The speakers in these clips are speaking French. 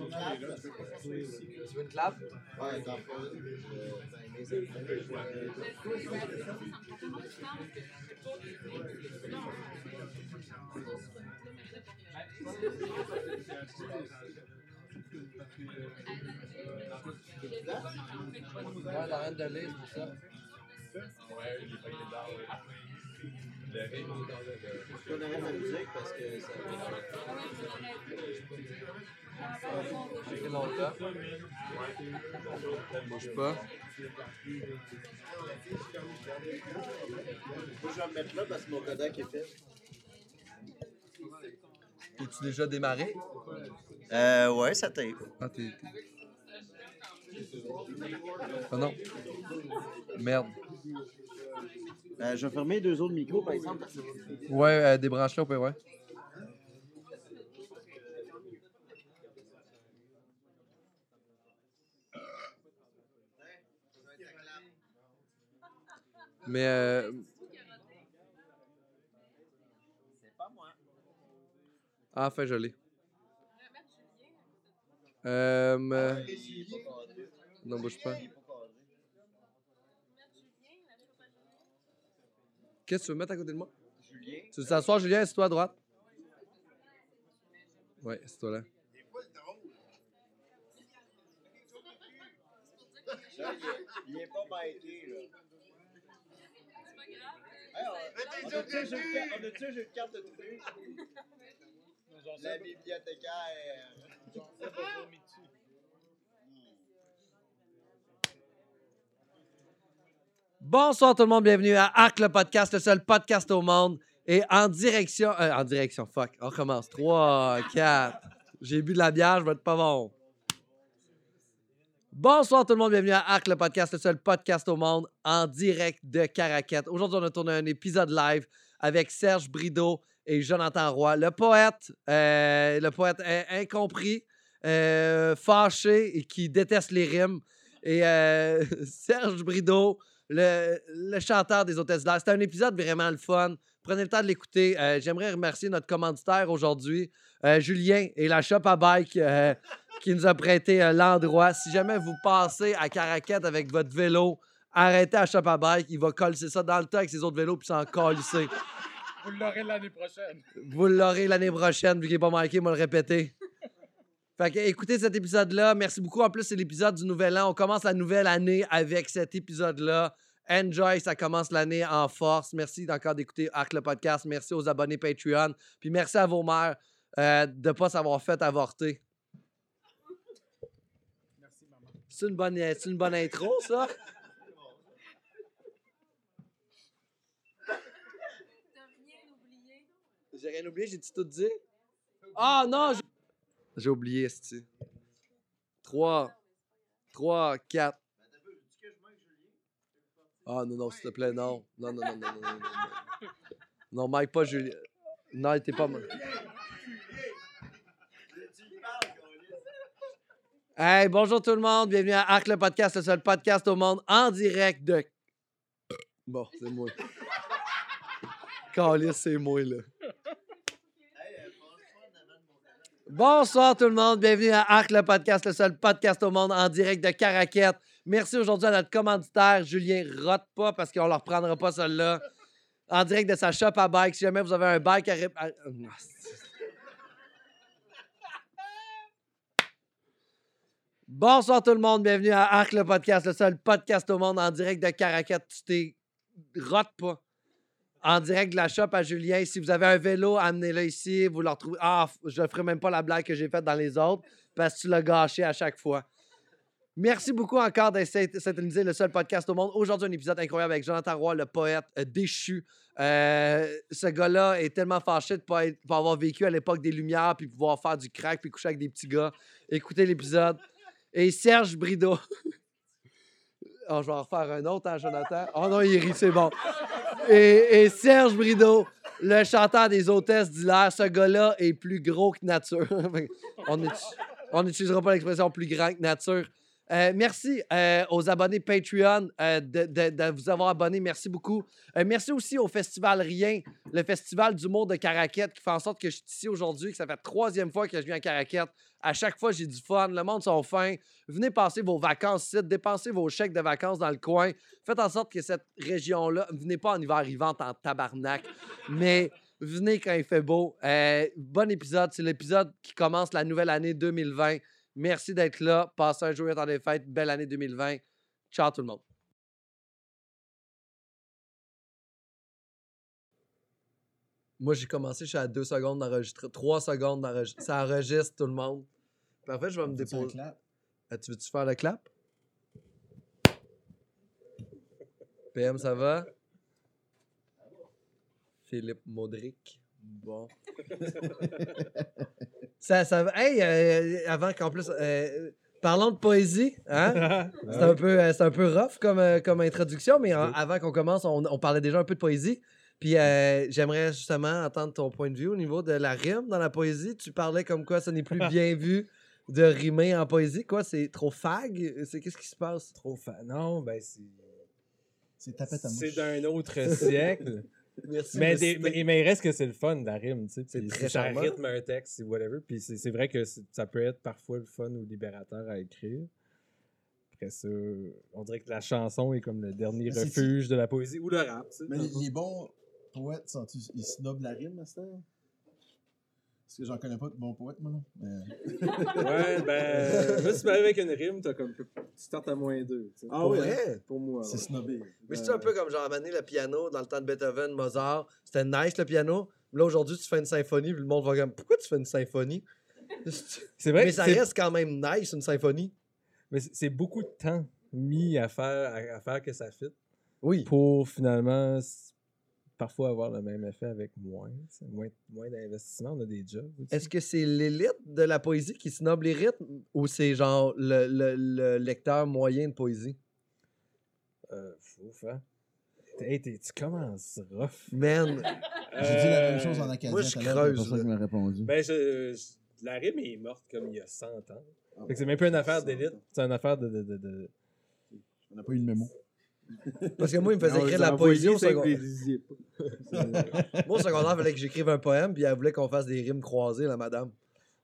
Tu veux une clap? Ouais, t'en fais une. euh, ben, mes amis, Ouais, la reine de lait, c'est pour ça. Je connais la musique? Parce que ça. J'ai pris longtemps. Bouge pas. Je vais me mettre là parce que mon Kodak est fait. Es-tu déjà démarré? Euh, ouais, ça tape. Ah, t'es. Ah non. Merde. Euh, je vais fermer deux autres micros, par exemple. Ouais, euh, débranché, ouais, Mais euh... Ah, enfin, je l'ai. Euh, euh, Non, bouge pas. Qu'est-ce que tu veux mettre à côté de moi? Julien. Tu veux t'asseoir, Julien? C'est toi à droite? Ouais, c'est toi là. Il est- pas maîtré, là. Hey, on- a-tu un jeu de cartes- on a-tu un jeu de cartes de trouver? La bibliothécaire. Bonsoir tout le monde, bienvenue à Arc le podcast, le seul podcast au monde. Et en direction. euh, en direction, fuck. On recommence. 3, 4. J'ai bu de la bière, je vais être pas bon. Bonsoir tout le monde, bienvenue à Arc le podcast, le seul podcast au monde en direct de Caraquette. Aujourd'hui, on a tourné un épisode live avec Serge Brideau et Jonathan Roy, le poète, euh, le poète in- incompris, euh, fâché et qui déteste les rimes. Et euh, Serge Brideau, le, chanteur des hôtesses d'air. C'était un épisode vraiment le fun. Prenez le temps de l'écouter. J'aimerais remercier notre commanditaire aujourd'hui, Julien et la Shop à Bike qui nous a prêté euh, l'endroit. Si jamais vous passez à Caraquette avec votre vélo, arrêtez à Shop à Bike. Il va coller ça dans le tas avec ses autres vélos puis s'en colisser. Vous l'aurez l'année prochaine. Vous l'aurez l'année prochaine, vu qu'il n'est pas manqué, moi le répéter. Fait que écoutez cet épisode-là. Merci beaucoup. En plus, c'est l'épisode du Nouvel An. On commence la nouvelle année avec cet épisode-là. Enjoy, ça commence l'année en force. Merci encore d'écouter Arc le podcast. Merci aux abonnés Patreon. Puis merci à vos mères euh, de ne pas s'avoir fait avorter. Merci, maman. C'est une bonne, une bonne intro, ça? J'ai rien oublié, j'ai-tu tout dit? Ah non! j'ai- oublié, c'est 3, 3, 4. Ah non, non, s'il te plaît, non. Non, non, non, non, non, non, non. Mike, pas Julien. Non, était pas... Hey, bonjour tout le monde, bienvenue à Arc le podcast, le seul podcast au monde en direct de... Bon, c'est moi. Calice, c'est moi, là. Bonsoir tout le monde, bienvenue à Arc le podcast, le seul podcast au monde en direct de Caraquette. Merci aujourd'hui à notre commanditaire, Julien Rote pas parce qu'on ne leur prendra pas celle-là. En direct de sa shop à bike. Si jamais vous avez un bike à... rép- à- Ah, c'est- Bonsoir tout le monde, bienvenue à Arc le podcast, le seul podcast au monde en direct de Caraquette. Tu t'es rote pas. En direct de la shop à Julien. Si vous avez un vélo, amenez-le ici. Vous le retrouvez. Ah, je ferai même pas la blague que j'ai faite dans les autres parce que tu l'as gâché à chaque fois. Merci beaucoup encore d'être synthétisé le seul podcast au monde. Aujourd'hui, un épisode incroyable avec Jonathan Roy, le poète euh, déchu. Euh, ce gars-là est tellement fâché de ne pas avoir vécu à l'époque des Lumières puis pouvoir faire du crack puis coucher avec des petits gars. Écoutez l'épisode. Et Serge Brideau. Oh, je vais en refaire un autre, hein, Jonathan. Oh non, il rit, c'est bon. Et, et Serge Brideau, le chanteur des hôtesses d'hilaire. Ce gars-là est plus gros que nature. on n'utilisera pas l'expression plus grand que nature. Euh, merci euh, aux abonnés Patreon euh, de, de- vous avoir abonné. Merci beaucoup. Merci aussi au Festival Rien, le festival d'humour de Caraquette qui fait en sorte que je suis ici aujourd'hui, que ça fait la troisième fois que je viens à Caraquette. À chaque fois, j'ai du fun. Le monde sont fins. Venez passer vos vacances ici, dépensez vos chèques de vacances dans le coin. Faites en sorte que cette région-là, venez pas en hiver arrivante en tabarnak, mais venez quand il fait beau. Bon épisode. C'est l'épisode qui commence la nouvelle année 2020. Merci d'être là. Passez un joyeux temps des fêtes. Belle année 2020. Ciao tout le monde. Moi, j'ai commencé, je suis à deux secondes d'enregistrer. Trois secondes d'enregistrer. Ça enregistre tout le monde. Parfait, je vais me déposer. Ah, tu veux-tu faire le clap? PM, ça va? Philippe Maudric. Bon. ça, ça va. Hey, euh, avant qu'en plus. euh, parlons de poésie, hein? C'est un, peu, euh, c'est un peu rough comme, euh, comme introduction, mais en- avant qu'on commence, on, on parlait déjà un peu de poésie. Puis euh, j'aimerais justement entendre ton point de vue au niveau de la rime dans la poésie. Tu parlais comme quoi ce n'est plus bien vu de rimer en poésie. Quoi, c'est trop fag? C'est qu'est-ce qui se passe? Trop fan. Non, ben c'est. C'est tapette à mouche. C'est d'un autre siècle. Merci. mais, de des- citer. mais, mais il reste que c'est le fun de la rime, tu sais. C'est très Ça charmant. rythme un texte, c'est whatever. Puis c'est c'est vrai que ça peut être parfois le fun ou libérateur à écrire. Après ça, on dirait que la chanson est comme le dernier refuge de la poésie ou le rap, tu sais. Mais les, les bons poètes, sont ils snobent la rime à ça? Parce que j'en connais pas de bons poètes, moi. Mais... Ouais, ben. si tu m'arrives avec une rime, t'as comme. Tu startes à moins deux, tu sais. Ah Pour ouais, vrai? Pour moi. C'est ouais. snobé. Mais c'est un peu comme genre amener le piano dans le temps de Beethoven, Mozart. C'était nice le piano. Mais là aujourd'hui, tu fais une symphonie, puis le monde va comme Pourquoi tu fais une symphonie? C'est vrai mais ça reste quand même nice, une symphonie. Mais c'est- beaucoup de temps mis à faire, à, à faire que ça fit Oui. pour finalement parfois avoir le même effet avec moins. Moins, moins d'investissement, on a des jobs. Est-ce que c'est l'élite de la poésie qui snob les rythmes ou c'est genre le, le- le lecteur moyen de poésie? Euh, ouf, hein? Hey, t'es- tu commences rough? Man, J'ai dit la même chose en acadien. moi, je l'heure, c'est creuse, pour ça là. qu'il m'a répondu. Ben, je, je- la rime est morte comme il y a 100 ans. Ah, Fait que c'est même pas une affaire 100 d'élite, c'est une affaire de. de, de, de- On n'a pas eu le mémo. Parce que moi, il me faisait écrire vous la poésie au secondaire. Moi, au secondaire, il fallait que j'écrive un poème, puis elle voulait qu'on fasse des rimes croisées, la madame.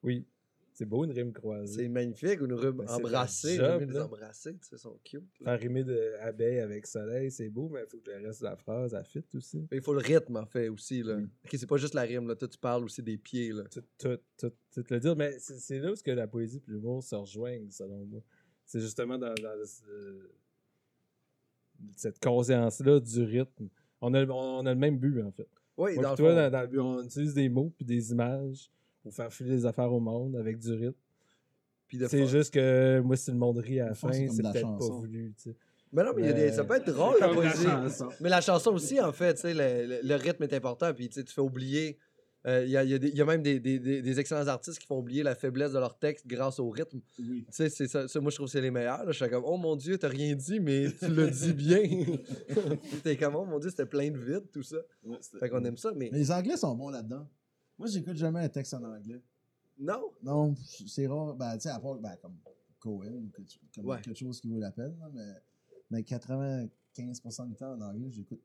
Oui, c'est beau une rime croisée. C'est magnifique, une rime Ben, embrassée. job, les là. embrasser, tu sais, sont cute. là. Faire rimer de abeille avec soleil, c'est beau, mais il faut que le reste de la phrase, fit aussi. Mais il faut le rythme, en fait, aussi. Là. Ok, c'est pas juste la rime, là. Toi, tu parles aussi des pieds, là. tout, tout, tout, tout le dire. Mais c'est là où que la poésie et l'humour se rejoignent, selon moi. C'est justement dans, dans ce- cette conscience-là du rythme. On a, le- on a le même but, en fait. Oui, Moi dans le toi, fond. dans, dans le but, on utilise des mots puis des images pour faire filer les affaires au monde avec du rythme. C'est juste que moi, si le monde rit à la fin, c'est peut-être pas voulu. tu sais. Mais non, mais il y a des... ça peut être drôle, la poésie. chanson. Mais la chanson aussi, en fait, tu sais, le, le- le rythme est important. Puis tu fais oublier. Euh, Il y, a, il y a des- il y a même des, des- des- des excellents artistes qui font oublier la faiblesse de leur texte grâce au rythme. Oui. Tu sais, c'est ça, ça, moi, je trouve que c'est les meilleurs. là. Je suis comme, oh mon Dieu, t'as rien dit, mais tu le dis bien. T'es comme, oh mon Dieu, c'était plein de vide, tout ça. Fait qu'on aime ça, mais Mais les Anglais sont bons là-dedans. Moi, j'écoute jamais un texte en anglais. non? Non, c'est rare. Ben, tu sais, à part ben, comme Cohen ou quelque, comme Ouais. quelque chose qui vaut la peine. là, mais, mais 95% du temps en anglais, j'écoute.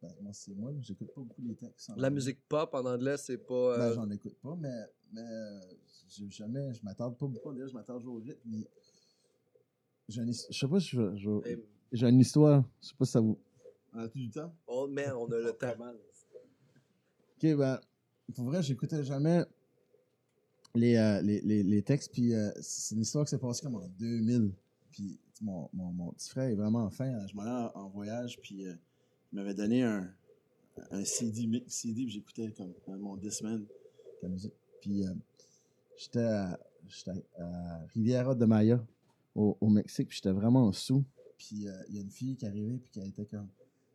Ben, moi, c'est moi, là, j'écoute pas beaucoup les textes. en La musique pop en anglais, c'est pas. Ben, euh, j'en écoute pas, mais, mais euh, j'ai jamais, je m'attarde pas beaucoup. D'ailleurs, je m'attarde toujours au rythme. Mais j'ai une je sais pas si je, je- hey, j'ai une histoire. Je sais pas si ça vous. On a tout du temps? on, man, on a le temps. Ok, ben, pour vrai, j'écoutais jamais les, euh, les, les, les textes, puis euh, c'est une histoire qui s'est passée comme en 2000. Puis mon, mon, mon petit frère est vraiment fin. Je m'en allais en, en voyage, puis euh, il m'avait donné un, un CD, CD puis j'écoutais comme mon Discman, la musique. Puis euh, j'étais à, Riviera de Maya, au, au Mexique, puis j'étais vraiment sous. Puis euh, il y a une fille qui arrivait, puis qui était comme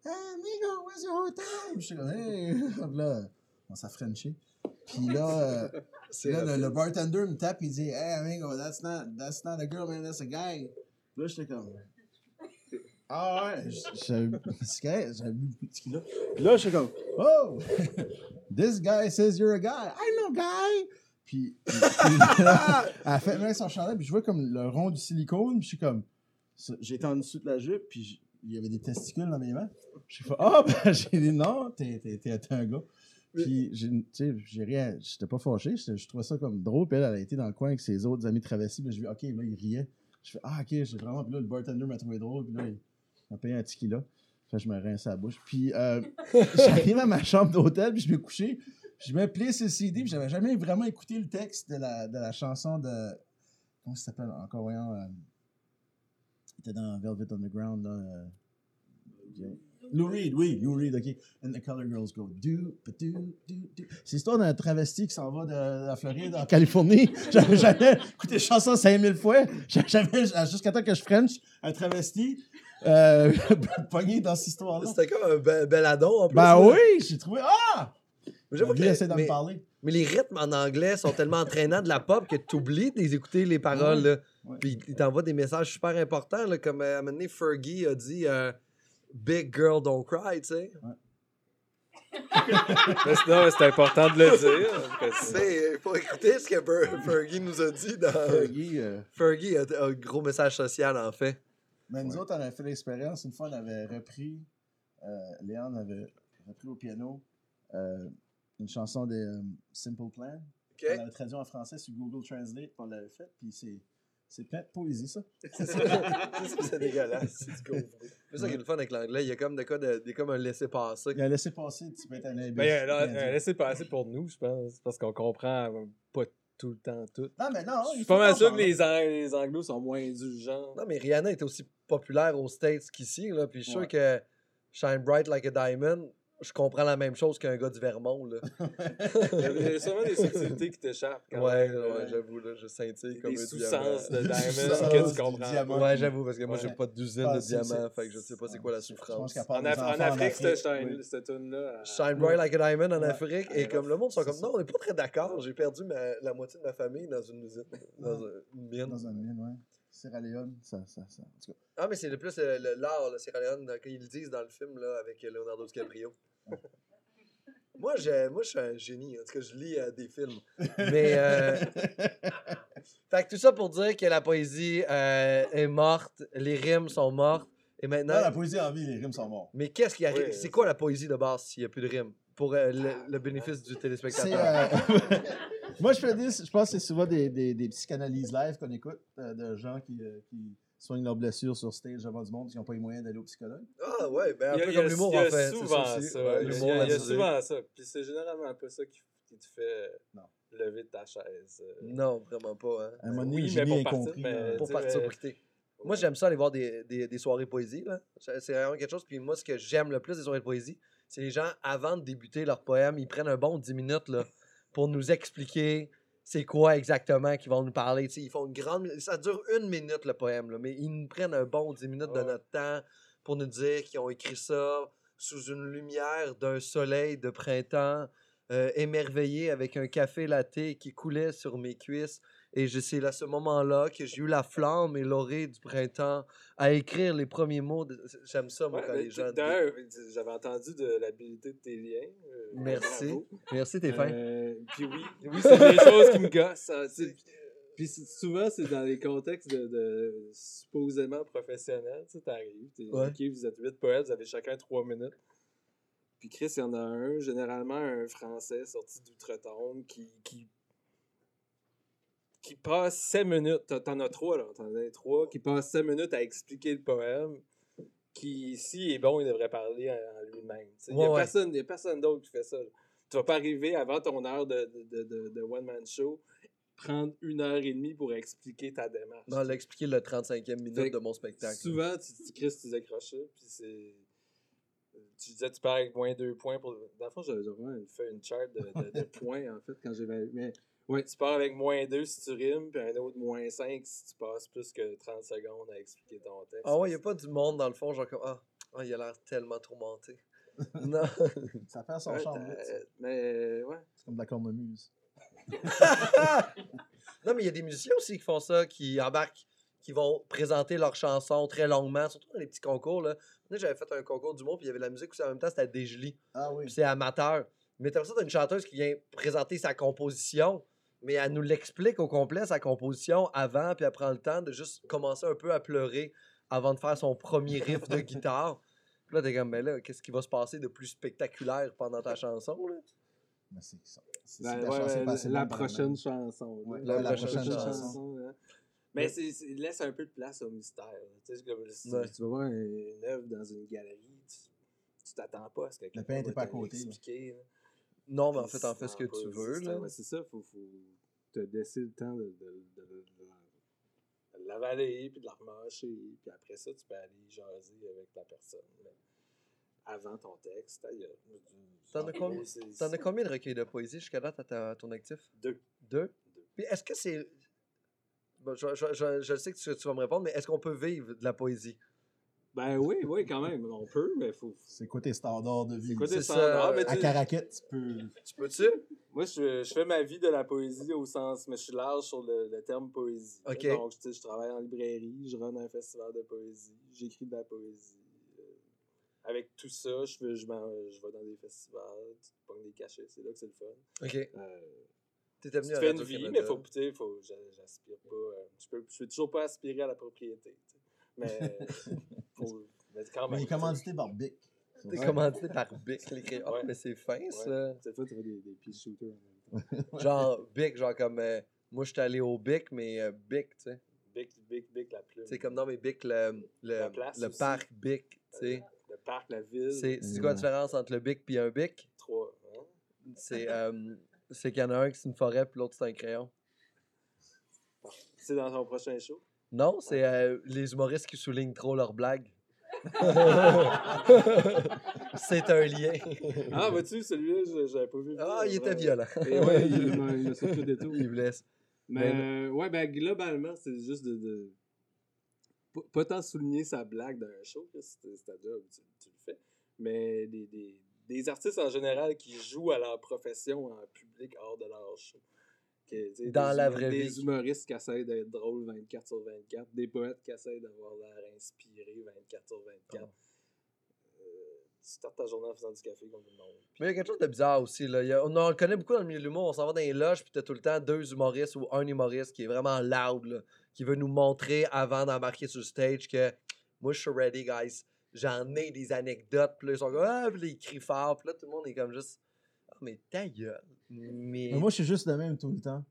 Hey, amigo, where's your hotel? J'étais comme Hey! Là, on s'est frenché. Puis là, euh, C'est là le, le bartender me tape, il dit Hey, amigo, that's not, that's not a girl, man, that's a guy. Puis là, j'étais comme Ah ouais, j'avais bu beaucoup de tequila. Puis là, j'étais comme Oh, this guy says you're a guy. I know guy. Puis, là, elle fait mettre son chandail, puis je vois comme le rond du silicone, puis je suis comme. J'étais en dessous de la jupe, puis il y avait des testicules dans mes mains. J'ai fait Ah, ben, j'ai dit non, t'es un gars. Puis, tu sais, j'ai rien, j'étais pas fâché, je trouvais ça comme drôle. Puis elle, elle a été dans le coin avec ses autres amis travestis, puis je vu, OK, là, il riait. Je fais Ah, OK, j'ai vraiment. Puis là, le bartender m'a trouvé drôle, puis là, il m'a payé un. Fait que je me rinçais la bouche. Puis, euh, j'arrive à ma chambre d'hôtel, puis je couchais. Puis je me sur le CD, puis j'avais jamais vraiment écouté le texte de la, de la chanson de. Comment ça s'appelle encore, voyons. euh, était dans Velvet Underground, là. euh, Lou Reed, oui, Lou Reed, ok. And the Color Girls go do, do, do, do. C'est l'histoire d'un travesti qui s'en va de la Floride en Californie. J'avais jamais écouté chanson 5000 fois. J'avais, jusqu'à temps que je French, un travesti, euh, pogné dans cette histoire-là. C'était comme un bel, bel addon en plus. Ben oui, j'ai trouvé. Ah! Lui essaie de me mais, parler. mais les rythmes en anglais sont tellement entraînants de la pop que tu oublies d'écouter les paroles. là. Ouais. Puis il t'envoie des messages super importants, là, comme euh, à un moment donné, Fergie a dit euh, Big girl don't cry, tu sais. Mais sinon, c'est important de le dire. il faut écouter ce que Fer- Fergie nous a dit dans. Fergie, euh, Fergie a, a un gros message social, en fait. Mais nous autres, on avait fait l'expérience. Une fois, on avait repris, euh, Léon avait repris au piano euh, une chanson de euh, Simple Plan. OK? On l'avait traduit en français sur Google Translate, on l'avait fait, puis c'est, c'est plein de poésie, ça. c'est dégueulasse. C'est ça qui est le fun avec l'anglais. Il y a comme de quoi de, comme un laisser-passer. Il a laissé passer, tu peux être un imbécile. Mais euh, là, euh, laissez passer pour nous, je pense. Parce qu'on comprend euh, pas tout le temps tout. Non, mais non, Je suis pas mal sûr que les, Ang- les Anglos sont moins indulgents. Non, mais Rihanna est aussi populaire aux States qu'ici. Là, puis je suis sûr Ouais. que Shine Bright Like a Diamond, je comprends la même chose qu'un gars du Vermont. Là. Il y a- sûrement des subtilités qui t'échappent. quand ouais, même, ouais, euh, j'avoue, là, je scintille comme Des un sous-sens de sous-sens que tu comprends. diamant. Ouais, j'avoue, parce que moi, Ouais. j'ai pas d'usine Ah, de diamants, fait que je sais pas c'est quoi la souffrance. En, Afrique, cette, Afrique, Shine- oui. cette tune-là. Shine Bright Like a Diamond en Ouais. Afrique, et comme le monde sont comme ça. non, on n'est pas très d'accord. J'ai perdu ma- la moitié de ma famille dans une usine, dans une mine. Dans un mine, ouais. Sierra Leone, ça, ça, ça. En tout cas, Ah, mais c'est le plus euh, le- l'art, Sierra Leone, dans- quand ils le disent dans le film là, avec euh, Leonardo DiCaprio. Moi, j'ai- moi, je suis un génie. En tout cas, je lis euh, des films. Mais. euh, fait que tout ça pour dire que la poésie euh, est morte, les rimes sont mortes. Et maintenant. Non, la poésie en vie, les rimes sont morts. Mais qu'est-ce qui arrive? Oui, c'est quoi la poésie de base s'il n'y a plus de rimes? Pour euh, le, le bénéfice du téléspectateur. euh, Moi, je fais des, je pense que c'est souvent des, des, des psychanalyses live qu'on écoute euh, de gens qui, euh, qui soignent leurs blessures sur stage devant du monde qui n'ont pas les moyens d'aller au psychologue. Ah, ouais, ben un Il y a, peu il y a- comme l'humour en fait. c'est souvent aussi. ça. Ouais, il y a- l'humour il y a, il y a amusé. souvent ça. Puis c'est généralement pas ça qui, qui te fait Non. lever de ta chaise. euh. Non, vraiment pas. Hein. À un moment donné, Oui, génie pour partir, compris. mais- pour euh, écouter. Moi, j'aime ça aller voir des, des, des soirées poésie. là. C'est c'est vraiment quelque chose. Puis moi, ce que j'aime le plus des soirées de poésie, c'est les gens, avant de débuter leur poème, ils prennent un bon 10 minutes là, pour nous expliquer c'est quoi exactement qu'ils vont nous parler. Ils font une grande. Ça dure une minute le poème, là, mais ils nous prennent un bon 10 minutes de notre temps pour nous dire qu'ils ont écrit ça sous une lumière d'un soleil de printemps, euh, émerveillé avec un café latte qui coulait sur mes cuisses. Et c'est à ce moment-là que j'ai eu la flamme et l'orée du printemps à écrire les premiers mots. de- J'aime ça, moi, Ouais, quand les gens. D'ailleurs, j'avais entendu de l'habilité de tes liens. euh, Merci. bravo. Merci, t'es fin. Euh, puis oui, oui c'est des choses qui me gossent. hein. Puis c'est- souvent, c'est dans les contextes de, de supposément professionnels. Tu sais, t'arrives, t'es Ouais. OK, vous êtes huit poètes, vous avez chacun trois minutes. Puis Chris, il y en a un, généralement un Français sorti d'outre-tombe, qui, qui, qui passe cinq minutes. T'en- as trois, là. T'en as trois. Qui passe cinq minutes à expliquer le poème. Qui, s'il est bon, il devrait parler en, lui-même. Il n'y a, personne- personne d'autre qui fait ça. là. Tu vas pas arriver avant ton heure de, de, de, one-man show, prendre une heure et demie pour expliquer ta démarche. Non, l'expliquer le 35e minute Fait de mon spectacle. Souvent, tu, tu Chris, tu décroches ça, puis c'est. Tu disais, tu pars avec moins deux points pour. Dans le fond, j'avais vraiment fait une chart de, de- de points, en fait, quand j'avais. Mais ouais, tu pars avec moins deux si tu rimes, puis un autre moins cinq si tu passes plus que 30 secondes à expliquer ton texte. Ah ouais, il a pas du monde dans le fond, genre comme Ah, ah, il a l'air tellement tourmenté. non. Ça fait son Ouais, charme. Mais ouais. C'est comme de la cornemuse. non, mais il y a des musiciens aussi qui font ça, qui embarquent, qui vont présenter leurs chansons très longuement, surtout dans les petits concours. Là. J'avais fait un concours d'humour, puis il y avait de la musique aussi en même temps, c'était à. Ah oui. Puis c'est amateur. Mais t'as ça, t'as une chanteuse qui vient présenter sa composition, mais elle nous l'explique au complet, sa composition, avant, puis elle prend le temps de juste commencer un peu à pleurer avant de faire son premier riff de guitare. Puis là, t'es comme, ben là, qu'est-ce qui va se passer de plus spectaculaire pendant ta chanson, là? Mais c'est ça. C'est- La, ouais, ouais, la prochaine chanson. Ouais, la la prochaine prochaine chanson. chanson. hein. Mais c'est, c'est- laisse un peu de place au mystère. Tu sais, c'est comme si Ouais. tu vas voir une œuvre dans une galerie, tu, t'attends pas à ce que quelqu'un pain va pas à côté. Non, mais en fait, en fais ce que tu veux, c'est- là. ouais, c'est ça, faut, faut te laisser le temps de, de, de, de- de- de l'avaler, puis de la remâcher, puis après ça, tu peux aller jaser avec la personne. Mais avant ton texte, euh, T'en as T'en as combien de recueils de poésie jusqu'à date à, ta- ton actif? Deux? Deux? Puis est-ce que c'est. Bon, je, je- je- je sais que tu, tu vas me répondre, mais est-ce qu'on peut vivre de la poésie? Ben oui, oui, quand même, on peut, mais faut. C'est quoi tes standards de vie? C'est quoi tes ça. standards? Mais À tu- Caraquette, tu peux. Tu peux-tu? Moi, je, je fais ma vie de la poésie au sens, mais je suis large sur le, le terme poésie. là. Ok. Donc, tu sais, je travaille en librairie, je run un festival de poésie, j'écris de la poésie. Euh, avec tout ça, je, vais- je, m'en- je vais dans des festivals, tu te pognes des cachets, c'est là que c'est le fun. OK. Euh, T'étais tu venu à fais une vie, mais faut, faut, j'a- j'aspire pas. euh, je, peux, je peux toujours pas aspirer à la propriété. Mais, faut, mais quand même. Mais il est commandité par Bic. T'es commandité par Bic, les crayons. Ah, Ouais. mais c'est fin, Ouais. ça. Cette fois, tu fais des, des shooters en même temps. Genre, Bic, genre comme. euh, moi, je suis allé au Bic, mais euh, Bic, tu sais. Bic, bic, bic, la plume. C'est comme dans mes Bic, le, le, le aussi. parc Bic, tu sais. Le parc, la ville. C'est quoi la différence entre le Bic et un Bic? Trois. hein? C'est euh, c'est qu'il y en a un qui c'est une forêt, puis l'autre c'est un crayon. C'est dans ton prochain show? Non, c'est euh, les humoristes qui soulignent trop leurs blagues. c'est un lien. Ah, vois-tu, celui-là, je- j'avais pas vu. Ah, il était violent. Et ouais, il il m'a surpris des tours. Il blesse. Mais euh, ouais, ben globalement, c'est juste de. de... Pas, tant souligner sa blague dans un show, si ta job, tu, tu le fais. Mais des, des, des artistes en général qui jouent à leur profession en public hors de leur show. Que, Dans des la humo- vraie des vie. humoristes qui essaient d'être drôles 24 sur 24, des poètes qui essaient d'avoir l'air inspiré 24 sur 24. Euh, tu startes ta journée en faisant du café comme tout le monde. Mais il y a quelque chose de bizarre aussi. Là. Il y a- on en connaît beaucoup dans le milieu de l'humour. On s'en va dans les loges, puis t'as tout le temps deux humoristes ou un humoriste qui est vraiment loud, là, qui veut nous montrer avant d'embarquer sur le stage que moi, je suis ready, guys. J'en ai des anecdotes. Puis là, ils sont comme, ah, puis là, ils crient fort. Puis là, tout le monde est comme juste, ah, mais ta gueule. Mais. Mais moi, je suis juste le même tout le temps.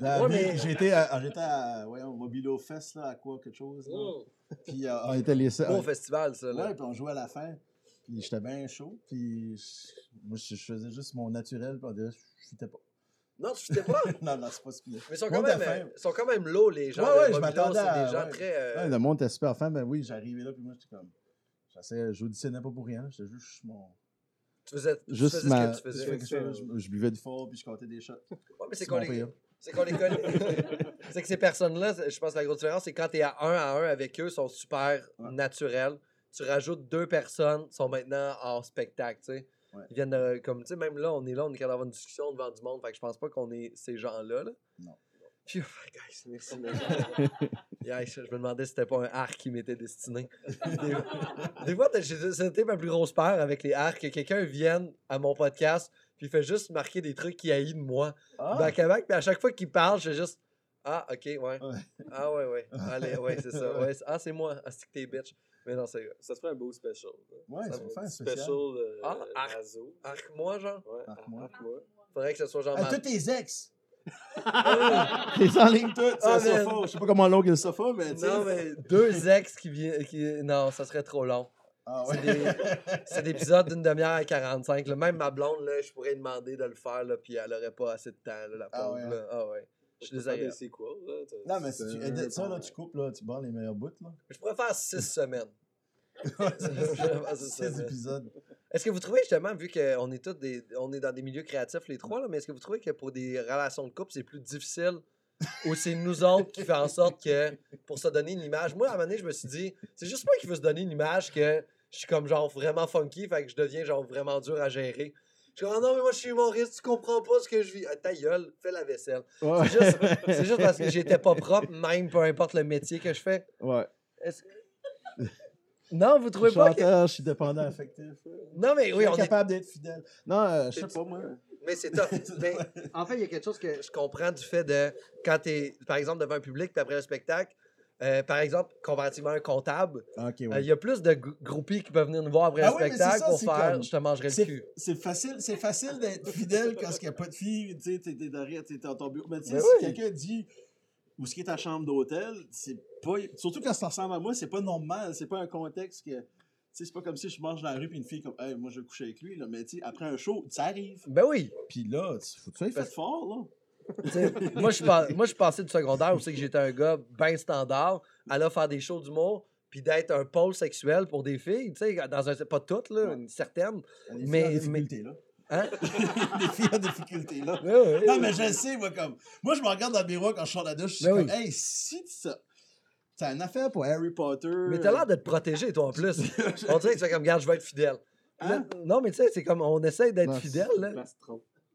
Ouais, mais- J'étais à, j'étais à voyons, Mobilo Fest, là, à quoi, quelque chose. là. Puis euh, on était les seuls. Beau festival, ça. Là. Ouais, puis on jouait à la fin. Puis j'étais bien chaud. Puis je- moi, je, je faisais juste mon naturel. Puis on dirait, je chutais pas. Non, tu sais pas? non, non, c'est pas ce qu'il Mais ils sont quand même, sont quand même low, les gens. Ouais, de ouais, je Mobilo, m'attendais C'est à- des gens ouais. très. euh, Ouais, le monde était super fan. Ben oui, j'arrivais là. Puis moi, j'étais comme. J'essayais, j'auditionnais pas pour rien. J'étais juste mon. Tu faisais, tu Juste faisais ma. ce que tu je, faisais. je, je buvais du fort. Puis je comptais des shots. Ouais, mais c'est qu'on les, c'est qu'on les connaît. c'est que ces personnes-là, je pense que la grosse différence, c'est quand tu es à un à un avec eux, ils sont super Ouais. naturels. Tu rajoutes deux personnes, ils sont maintenant en spectacle, tu sais. Ouais. Ils viennent de, comme, tu sais, même là, on est là, on est capable d'avoir une discussion devant du monde, fait que je pense pas qu'on est ces gens-là, là. Non. Puis, guys, merci. Yeah, je, me demandais si c'était pas un arc qui m'était destiné. Des, des fois, c'était ma plus grosse peur avec les arcs, que quelqu'un vienne à mon podcast, puis fait juste marquer des trucs qui haït de moi Ah! back à back, puis à chaque fois qu'il parle, je fais juste Ah, ok, ouais. Ouais. Ah, ouais, ouais. Allez, ouais, c'est ça. Ouais, ah, c'est moi. Ah, c'est que t'es bitch. Mais non, c'est. Ça te fait un beau special. Ouais, Ça ça fait un spécial. special euh, Ah, arc. Nazo. Arc-moi, genre? Ouais, Arc-moi. arc-moi. Faudrait que ce soit genre. À tous tes ex! Les enlignes toutes, c'est Ah, un man. sofa. Je sais pas comment long est le sofa, mais tu sais. Non, mais deux ex qui viennent. Qui... Non, ça serait trop long. Ah C'est ouais. c'est des épisodes d'une demi-heure à 45. là. Même ma blonde, là, je pourrais lui demander de le faire, là, puis elle aurait pas assez de temps, là, la Ah ouais, là. Ah ouais. Je suis désolé. des sequels, là. Non, mais si tu édites ça, là, tu coupes, là, tu barres les meilleurs bouts, là. Je pourrais faire six semaines. c'est là. épisodes. Est-ce que vous trouvez justement, vu qu'on est tous des, on est dans des milieux créatifs les trois, là, mais est-ce que vous trouvez que pour des relations de couple, c'est plus difficile ou c'est nous autres qui fait en sorte que pour se donner une image, moi à un moment donné, je me suis dit, c'est juste moi qui veux se donner une image que je suis comme genre vraiment funky, fait que je deviens genre vraiment dur à gérer. Je suis comme, Ah non, mais moi je suis humoriste, tu comprends pas ce que je vis. Ah, ta gueule, fais la vaisselle. Ouais. C'est juste, c'est juste parce que j'étais pas propre, même peu importe le métier que je fais. Ouais. Est-ce que- Non, vous trouvez pas que. je suis dépendant affectif. Non, mais oui, on est capable d'être fidèle. Non, euh, je sais pas, moi. Mais c'est top. Mais en fait, il y a quelque chose que je comprends du fait de quand tu es, par exemple, devant un public, puis après le spectacle, euh, par exemple, comparativement à un comptable, Ah, euh, il y a plus de gr- groupies qui peuvent venir nous voir après Ah le oui, spectacle ça, pour faire comme- je te mangerai le C'est cul. c'est facile, c'est facile d'être fidèle quand il n'y a pas de fille, tu sais, t'es t'es derrière, t'es dans ton bureau. Mais tu sais, Ben si oui. quelqu'un dit où ce qui est ta chambre d'hôtel, c'est pas. Surtout quand ça ressemble à moi, c'est pas normal, c'est pas un contexte que. Tu sais, c'est pas comme si je marche dans la rue puis une fille comme, hey, moi je vais coucher avec lui, là. Mais après un show, ça arrive. Ben oui. Puis là, tu- faut que tu fait fort, là. Moi, je moi, je passé du secondaire où c'est que j'étais un gars bien standard, là faire des shows d'humour, puis d'être un pôle sexuel pour des filles, tu sais, dans un... Pas toutes, là, Ouais. une certaine. Des Mais- filles en difficulté, là. Hein? des filles en difficulté, là. Ouais, ouais. Non, mais je le sais, moi, comme. Moi, je me regarde dans le miroir quand je sors de la douche, je suis Ben comme, oui. hey, si tu. T'as une affaire pour Harry Potter. Mais t'as l'air de te protéger, toi, en plus. On dirait que tu fais comme, regarde, je vais être fidèle. Là, Hein? non, mais tu sais, c'est comme, on essaie d'être fidèle.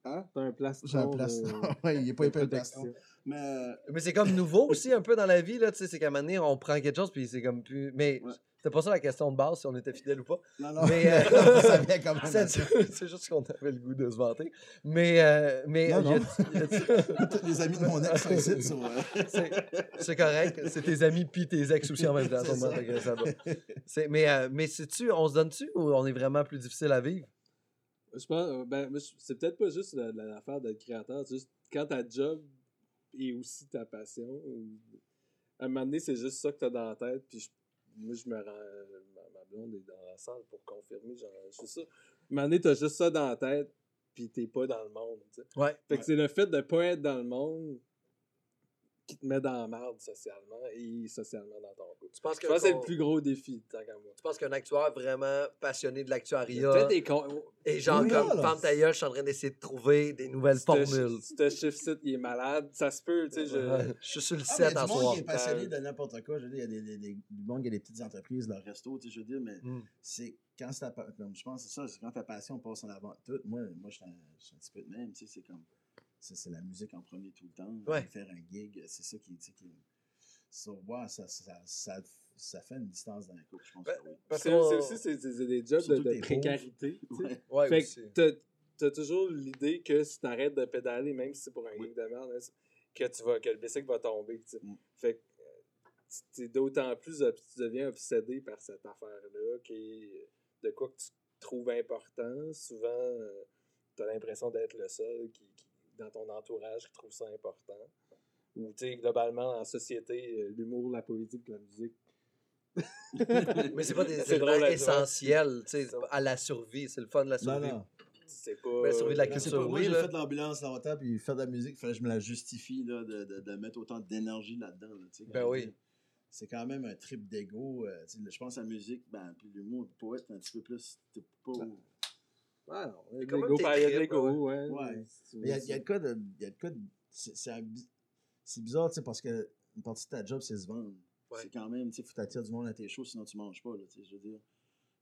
Hein? T'as un plastron. J'ai un plastron. euh, ouais, il est pas épais le plastron. Mais. euh, Mais c'est comme nouveau aussi, un peu dans la vie, là, tu sais, c'est qu'à un moment donné, on prend quelque chose, puis c'est comme plus... Mais Ouais. C'était pas ça la question de base, si on était fidèle ou pas. Non, non. Mais, euh, ça vient quand même. C'est juste qu'on avait le goût de se vanter. Mais, euh, mais Non, y a- non. y a- les amis de mon ex sont ici, euh, c'est correct. C'est tes amis puis tes ex aussi en même temps. Ça. ça va. Mais, euh, mais sais-tu, on se donne-tu ou on est vraiment plus difficile à vivre? Je pense, euh, ben, c'est peut-être pas juste la- la- l'affaire d'être créateur, c'est juste quand ta job est aussi ta passion. À un moment donné, c'est juste ça que t'as dans la tête, puis je- moi, je me rends. Ma, blonde est dans la salle pour confirmer, genre, c'est ça. Donné, t'as juste ça dans la tête, puis t'es pas dans le monde, tu sais. Ouais. Fait que c'est le fait de pas être dans le monde qui te met dans la merde socialement et socialement dans ton couple. Tu penses Je pense que c'est le plus gros défi, tant qu'à moi. Tu penses qu'un actuaire vraiment passionné de l'actuariat Peut-être des con- et genre Oui, comme gueule, je suis en train d'essayer de trouver des nouvelles formules. Ce chiffre-site, il est malade. Ça se peut, tu sais. Je... Suis sur le Ah, mais il y 7 a en soir. qui est passionné de n'importe quoi. Je veux dire, il y a des, des, des, du monde qui a des petites entreprises, leur resto, tu sais, je veux dire, mais Mm. c'est quand c'est ta, comme je pense, c'est ça, c'est quand ta passion passe en avant de tout. Moi, moi je suis un, je suis un petit peu de même, tu sais, c'est comme, c'est c'est la musique en premier tout le temps. Ouais. Faire un gig, c'est ça qui, tu sais, qui, ça, ouais, ça, ça, ça, ça fait une distance dans les couple, je pense Ben, que oui. Parce C'est qu'on- c'est aussi c'est- c'est des jobs de, Surtout précarité. tu sais. Ouais. Ouais, Fait aussi. que t'as- toujours l'idée que si t'arrêtes de pédaler, même si c'est pour un Oui. gig de merde, hein, que, tu vas, que le bicycle va tomber. tu sais. Mm. Fait que euh, t'es d'autant plus, tu deviens obsédé par cette affaire-là, qui est de quoi que tu trouves important. Souvent, euh, t'as l'impression d'être le seul qui- dans ton entourage qui trouve ça important? Ou, tu sais, globalement, en société, euh, l'humour, la politique, la musique, Mais c'est pas des C'est éléments essentiels tu sais, à la survie. C'est le fun de la survie. non. c'est pas... Mais la survie de la Ben, c'est culture, pas- moi, oui, j'ai là. fait de l'ambulance longtemps, puis faire de la musique, il fallait que je me la justifie là, de, de, de mettre autant d'énergie là-dedans. là, tu sais, Ben oui. C'est quand même un trip d'ego. euh, tu sais, je pense à la musique, ben, puis l'humour, le poète, un petit peu plus. t'es pas. Ah l'ego, l'ego, ouais. Ouais. Mais il y a, il y a de quoi de. il y a de quoi de- c'est, bizarre, tu sais, parce que une partie de ta job, c'est se vendre. Ouais. C'est quand même, tu sais, faut t'attirer du monde à tes shows, sinon tu manges pas, là, tu sais, je veux dire.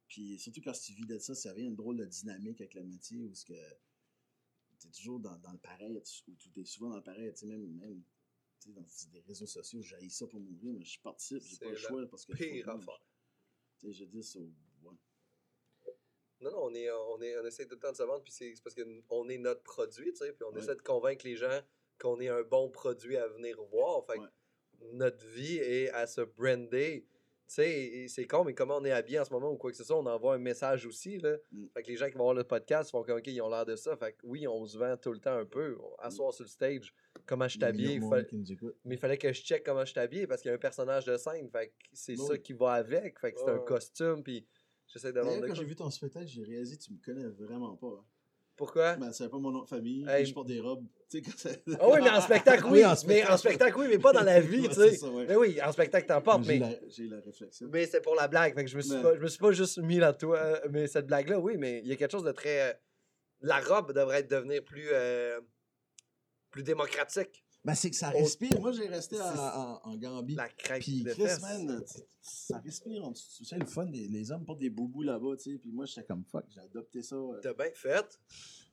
Puis surtout quand tu vis de ça, ça vient une drôle de dynamique avec le métier où ce que t'es toujours dans, dans le pareil, ou tu es souvent dans le pareil, tu sais, même, même tu sais, dans des réseaux sociaux, j'ai ça pour mourir, mais je participe, j'ai pas le choix parce que. Pire je mange. affaire. Tu sais, je veux dire, ouais. Non, non, on, est, on, est, on essaie tout le temps de se vendre, puis c'est parce qu'on est notre produit, tu sais, puis on Ouais. essaie de convaincre les gens qu'on est un bon produit à venir voir. Fait que notre vie est à se brander. Tu sais, c'est con, mais comment on est habillé en ce moment ou quoi que ce soit, on envoie un message aussi, là. Mm. Fait que les gens qui vont voir le podcast font comme, OK, ils ont l'air de ça. Fait que oui, on se vend tout le temps un peu. Asseoir sur le stage, comment je t'habille, fa- mais il fallait que je check comment je suis habillé parce qu'il y a un personnage de scène. Fait que c'est ça qui va avec. Fait que c'est un costume, puis j'essaie D'ailleurs, quand j'ai vu ton spectacle, j'ai réalisé que tu me connais vraiment pas. hein. Pourquoi? Ben, c'est pas mon nom de famille, Hey. je porte des robes. Tu sais, quand ça- Ah oui, mais en spectacle, oui. Oui, en Mais spectacle. en spectacle, oui, mais pas dans la vie, Ouais, tu c'est sais. ça, ouais. Mais oui, en spectacle, t'en portes, J'ai mais, la, j'ai la réflexion. mais c'est pour la blague. Fait que je me suis, Mais- pas, je me suis pas juste mis là toi. Mais cette blague-là, oui, mais il y a quelque chose de très. euh, La robe devrait être devenir plus. euh, plus démocratique. Ben, c'est que ça respire. Moi, j'ai resté en, Gambie. La craque Puis Chris, man, ça respire. Tu sais, le fun, des, les hommes portent des boubous là-bas, tu sais. Puis moi, j'étais comme fuck, j'ai adopté ça. euh, T'as bien fait.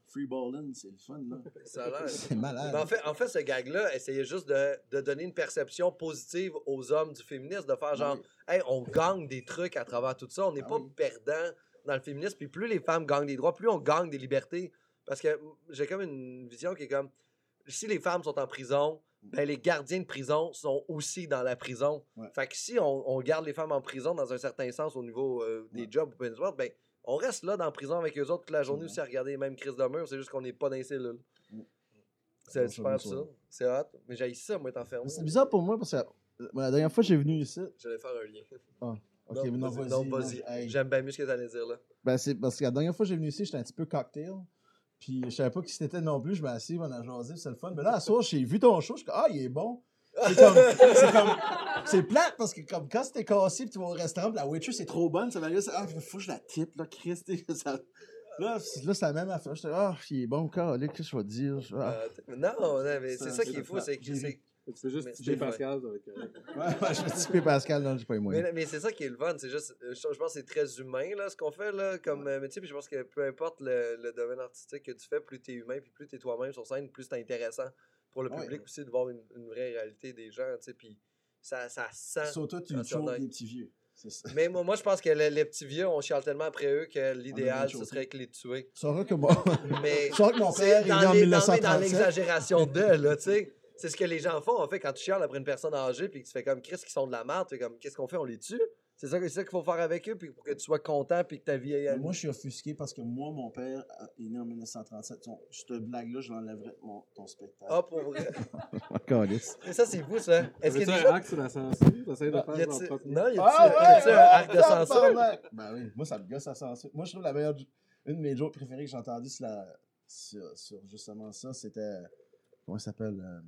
free balling, c'est le fun, là. Ça a l'air. C'est malade. Mais en, fait, en fait, ce gag-là essayait juste de, de donner une perception positive aux hommes du féminisme, de faire genre, Oui. hey, on gagne des trucs à travers tout ça, on n'est Ah pas oui. perdant dans le féminisme. Puis plus les femmes gagnent des droits, plus on gagne des libertés. Parce que j'ai comme une vision qui est comme si les femmes sont en prison, ben les gardiens de prison sont aussi dans la prison. Ouais. Fait que si on, on garde les femmes en prison dans un certain sens au niveau euh, des Ouais. jobs ou peu importe, ben on reste là dans la prison avec eux autres toute la journée Absolument. aussi à regarder les mêmes crises de mur. C'est juste qu'on n'est pas dans les cellules. Mm. C'est super ça, absurde. C'est hot. Mais j'ai ça, moi, être enfermé. C'est bizarre pour moi parce que euh, la dernière fois que j'ai venu ici. J'allais faire un lien. Ok, non, mais non, vas-y. J'aime bien mieux ce que tu allais dire là. Ben, c'est parce que la dernière fois que j'ai venu ici, j'étais un petit peu cocktail. Puis je savais pas qui c'était non plus. Je m'ai assis, on a jasé, c'est le fun. Mais là, à soir, j'ai vu ton show, je suis comme, ah, il est bon. C'est comme, c'est comme, c'est plate parce que comme quand c'était cassé, puis tu vas au restaurant, puis la waitress c'est trop bonne, ça va aller, ah, faut que je la type, là, Christ, ça. Là, c'est- là, c'est la même affaire. J'étais, ah, il est bon, car, qu'est-ce que je vais dire? Ah. Euh, non, non, mais c'est Ça, ça qui est fou, c'est que Tu fais juste c'est Pascal, ça va être correct. Ouais, ouais, je vais typer Pascal, non, j'ai pas les moyens. Mais, mais c'est ça qui est le fun, c'est juste, euh, je, je pense que c'est très humain là, ce qu'on fait là, comme euh, métier, puis je pense que peu importe le, le domaine artistique que tu fais, plus tu es humain, puis plus tu es toi-même sur scène, plus c'est intéressant pour le Ouais. public aussi de voir une, une vraie réalité des gens, tu sais, puis ça, ça sent. Sur toi, tu honnête. des petits vieux. Mais moi, moi, je pense que le- les petits vieux, on chiale tellement après eux que l'idéal, ce serait que les tuer. Tu sauras que moi. Mais que mon c'est père est né dans en les- dans- mais dans 1937. l'exagération de, là, tu sais. C'est ce que les gens font, en fait, quand tu chiales après une personne âgée, puis que tu fais comme Chris qui sont de la merde, tu fais comme qu'est-ce qu'on fait, on les tue? C'est ça, que- c'est ça qu'il faut faire avec eux, puis pour que tu sois content, puis que ta vie aille Moi, je suis offusqué parce que moi, mon père euh, est né en 1937. Ton- Cette blague-là, je l'enlèverais de mon, ton spectacle. Ah, pour vrai. Mais ça, c'est fou, ça. Est-ce qu'il y a un hack sur la censure? T'essayes de faire ton propre- Non, y a-tu Ah un arc de censure? Ben oui, moi, ça me gosse la censure. Moi, je trouve la meilleure. Une de mes jokes préférées que j'ai entendues sur, la... sur, sur justement ça, c'était. Comment il s'appelle euh,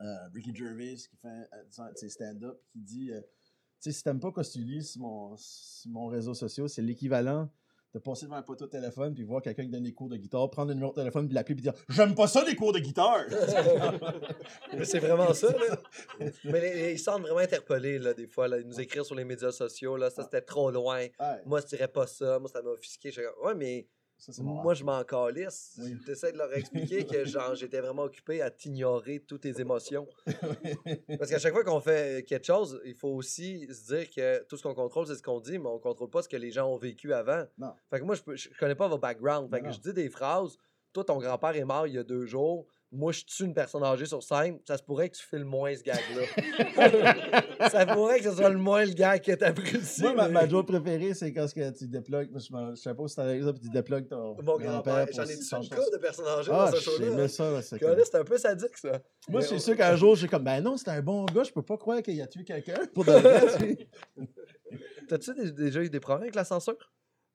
euh, Ricky Gervais qui fait euh, sais, stand-up qui dit euh, Tu sais, si t'aimes pas ce que tu lis sur mon, sur mon réseau social, c'est l'équivalent de passer devant un poteau de téléphone puis voir quelqu'un qui donne des cours de guitare, prendre le numéro de téléphone puis l'appeler puis dire J'aime pas ça des cours de guitare! Mais c'est vraiment ça, là. Mais les- les- ils semblent vraiment interpellés, là, des fois, là. Ils nous écrivent sur les médias sociaux, là. Ça, c'était trop loin. Ouais, Moi, je dirais pas ça. Moi, ça m'a offusqué. Ouais, mais ça, moi, je m'en calisse. Oui. J'essaie de leur expliquer que, genre, j'étais vraiment occupé à t'ignorer toutes tes émotions. Parce qu'à chaque fois qu'on fait quelque chose, il faut aussi se dire que tout ce qu'on contrôle, c'est ce qu'on dit, mais on contrôle pas ce que les gens ont vécu avant. Non. Fait que moi, je, je connais pas vos backgrounds. Fait que non. je dis des phrases. Toi, ton grand-père est mort il y a deux jours. Moi, je tue une personne âgée sur scène. Ça se pourrait que tu filmes moins ce gag-là. ça pourrait que ce soit le moins le gag que ici. Moi, ma, ma joke préférée, c'est quand ce que tu déplugues. Je, sais pas si t'as ça, puis tu déplugues ton Mon grand-père, j'en ai tué une couple de personnes âgées Ah, dans ce show-là. j'aimais ça. c'est un peu sadique, ça. Moi, c'est sûr qu'un jour, j'ai comme, ben non, c'était un bon gars, je peux pas croire qu'il a tué quelqu'un. Pour de vrai. T'as-tu dé- déjà eu des problèmes avec la censure?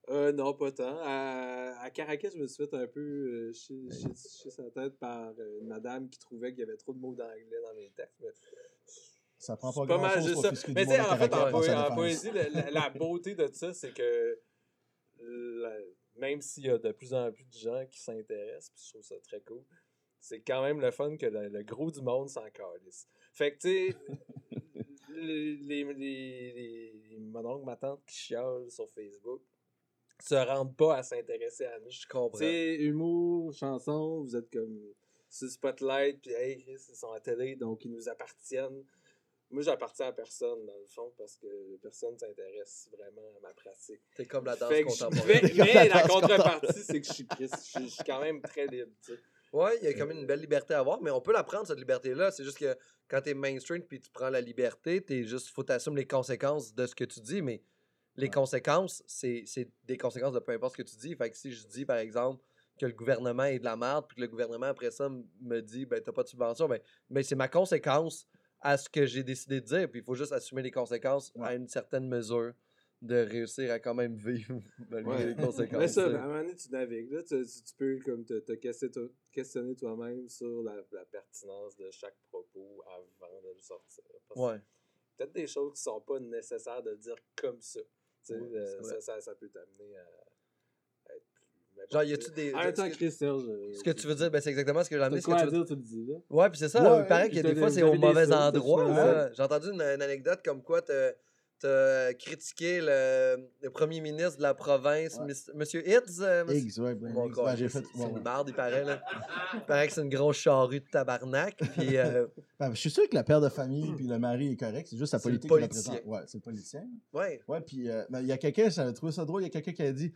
Euh, non, pas tant. À, à Caracas, je me suis fait un peu euh, sa tête par euh, une madame qui trouvait qu'il y avait trop de mots d'anglais dans mes textes. mais Ça prend pas pas mal pour ça. offusquer Mais tu sais, en fait, en, poésie, la, la- la beauté de ça, c'est que la- même s'il y a de plus en plus de gens qui s'intéressent, puis je trouve ça très cool, c'est quand même le fun que le, le gros du monde s'en calisse. Fait que, tu sais, les, les, les, mon oncle, ma tante qui chialent sur Facebook se rendent pas à s'intéresser à nous. Je comprends. Tu sais, humour, chanson, vous êtes comme sur le spotlight, puis hey, Chris, ils sont à télé, donc ils nous appartiennent. Moi, j'appartiens à personne, dans le fond, parce que personne ne s'intéresse vraiment à ma pratique. T'es comme la danse je- contemporaine. mais, mais la contrepartie, c'est que je suis Chris, je suis- je suis quand même très libre, tu sais. Ouais, il y a quand même une belle liberté à avoir, mais on peut la prendre, cette liberté-là. C'est juste que quand t'es mainstream puis tu prends la liberté, t'es juste, faut t'assumer les conséquences de ce que tu dis, mais les conséquences, c'est des conséquences de peu importe ce que tu dis. Fait que si je dis, par exemple, que le gouvernement est de la merde, puis que le gouvernement, après ça, me dit, ben, t'as pas de subvention, ben, ben c'est ma conséquence à ce que j'ai décidé de dire, puis il faut juste assumer les conséquences à une certaine mesure de réussir à quand même vivre malgré Ouais. les conséquences. Mais ça, à un moment donné, tu navigues. Là, tu, tu- peux comme te, te questionner toi- questionner toi-même sur la, la pertinence de chaque propos avant de le sortir. Ouais. Peut-être des choses qui sont pas nécessaires de dire comme ça. Ouais, euh, ça, ça, ça peut t'amener à, à être plus. Genre, y quoi. a-tu des. Temps, ce que- Chris Serge. Ce que tu veux dire, ben, c'est exactement ce que j'ai de Ce que quoi tu veux- dire, tu le dis, là? Ouais, puis c'est ça. Ouais, il paraît que des fois, c'est au mauvais endroit. J'ai entendu une, une anecdote comme quoi t'as as critiqué le, le premier ministre de la province, Ouais. Mis- Monsieur Hitz. euh, Higgs, ouais, Bon, quoi, Ouais, j'ai fait. c'est une barde, il paraît. Là. Il paraît que c'est une grosse charrue de tabarnak. Puis, euh, Ben, je suis sûr que la père de famille puis le mari est correct, c'est juste sa politique qui représente. Ouais, c'est le politicien. ouais. Ouais, puis euh, ben, il y a quelqu'un, j'avais trouvé ça drôle, il y a quelqu'un qui a dit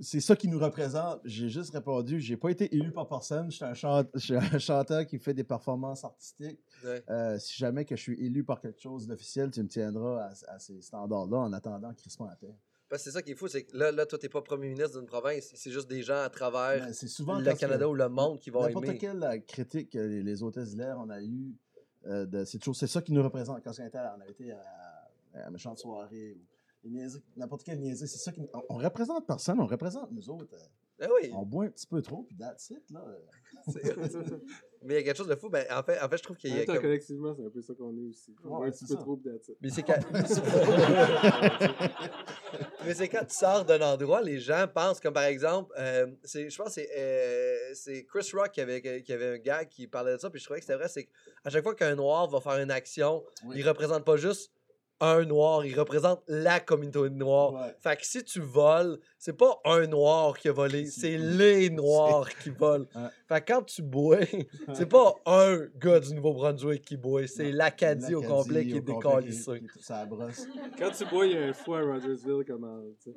c'est ça qui nous représente. J'ai juste répondu, j'ai pas été élu par personne. Je suis un, chante- un chanteur qui fait des performances artistiques. Ouais. Euh, si jamais que je suis élu par quelque chose d'officiel, tu me tiendras à, à ces standards-là en attendant crissement à terre. Parce que c'est ça qui est fou, c'est que là, là toi, t'es pas premier ministre d'une province, c'est juste des gens à travers Ben, souvent le Canada ou le monde qui vont N'importe aimer. quelle euh, critique que les, les hôtesses d'hilaire on a eu, euh, de- c'est toujours c'est ça qui nous représente. Quand on était on a été à, à Méchante Soirée, ou n'importe quelle niaiserie, c'est ça qui on, on représente personne, on représente nous autres. euh, Ah oui, on boit un petit peu trop, puis that's it, là. mais il y a quelque chose de fou. Ben, en, fait, en fait, je trouve qu'il y a comme... collectivement, c'est un peu ça qu'on est aussi. On Ouais, est un petit peu trop Mais c'est quand... Mais c'est quand tu sors d'un endroit, les gens pensent, comme par exemple, euh, c'est, je pense que c'est, euh, c'est Chris Rock qui avait, qui avait un gars qui parlait de ça, puis je trouvais que c'était vrai, c'est qu'à chaque fois qu'un noir va faire une action, Oui. il représente pas juste un noir, il représente la communauté noire. Ouais. Fait que si tu voles, c'est pas un noir qui a volé, C'est- les noirs qui volent. Ouais. Fait que quand tu bois, c'est pas un gars du Nouveau-Brunswick qui boit, c'est l'Acadie au complet qui est décalissé. Quand tu bois, il y a un fou à Rogersville, comment. tu sais.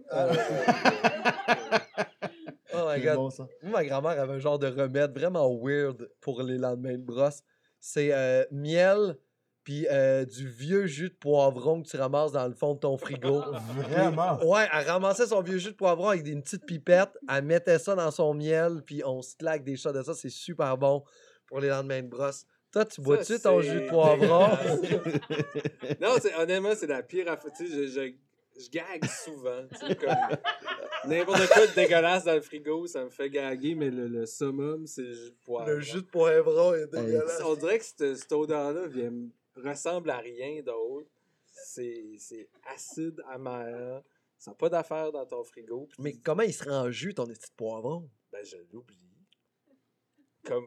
Oh my god. bon, ma grand-mère avait un genre de remède vraiment weird pour les lendemains de brosse. C'est euh, miel, puis euh, du vieux jus de poivron que tu ramasses dans le fond de ton frigo. Vraiment? Ouais, elle ramassait son vieux jus de poivron avec une petite pipette, elle mettait ça dans son miel, puis on se claque des shots de ça. C'est super bon pour les lendemains de brosse. Toi, tu bois-tu ton jus de poivron? non, honnêtement, c'est la pire affaire. Tu sais, je, je, je gague souvent. tu sais, comme N'importe quoi de dégueulasse dans le frigo, ça me fait gaguer, mais le, le summum, c'est le jus de poivre. le jus de poivron est dégueulasse. On dirait que cette, cette odeur-là vient, ressemble à rien d'autre. C'est acide, amer. Ça n'a pas d'affaire dans ton frigo. Mais comment il se rend en jus, ton petit poivron? Ben, je l'oublie. Comme,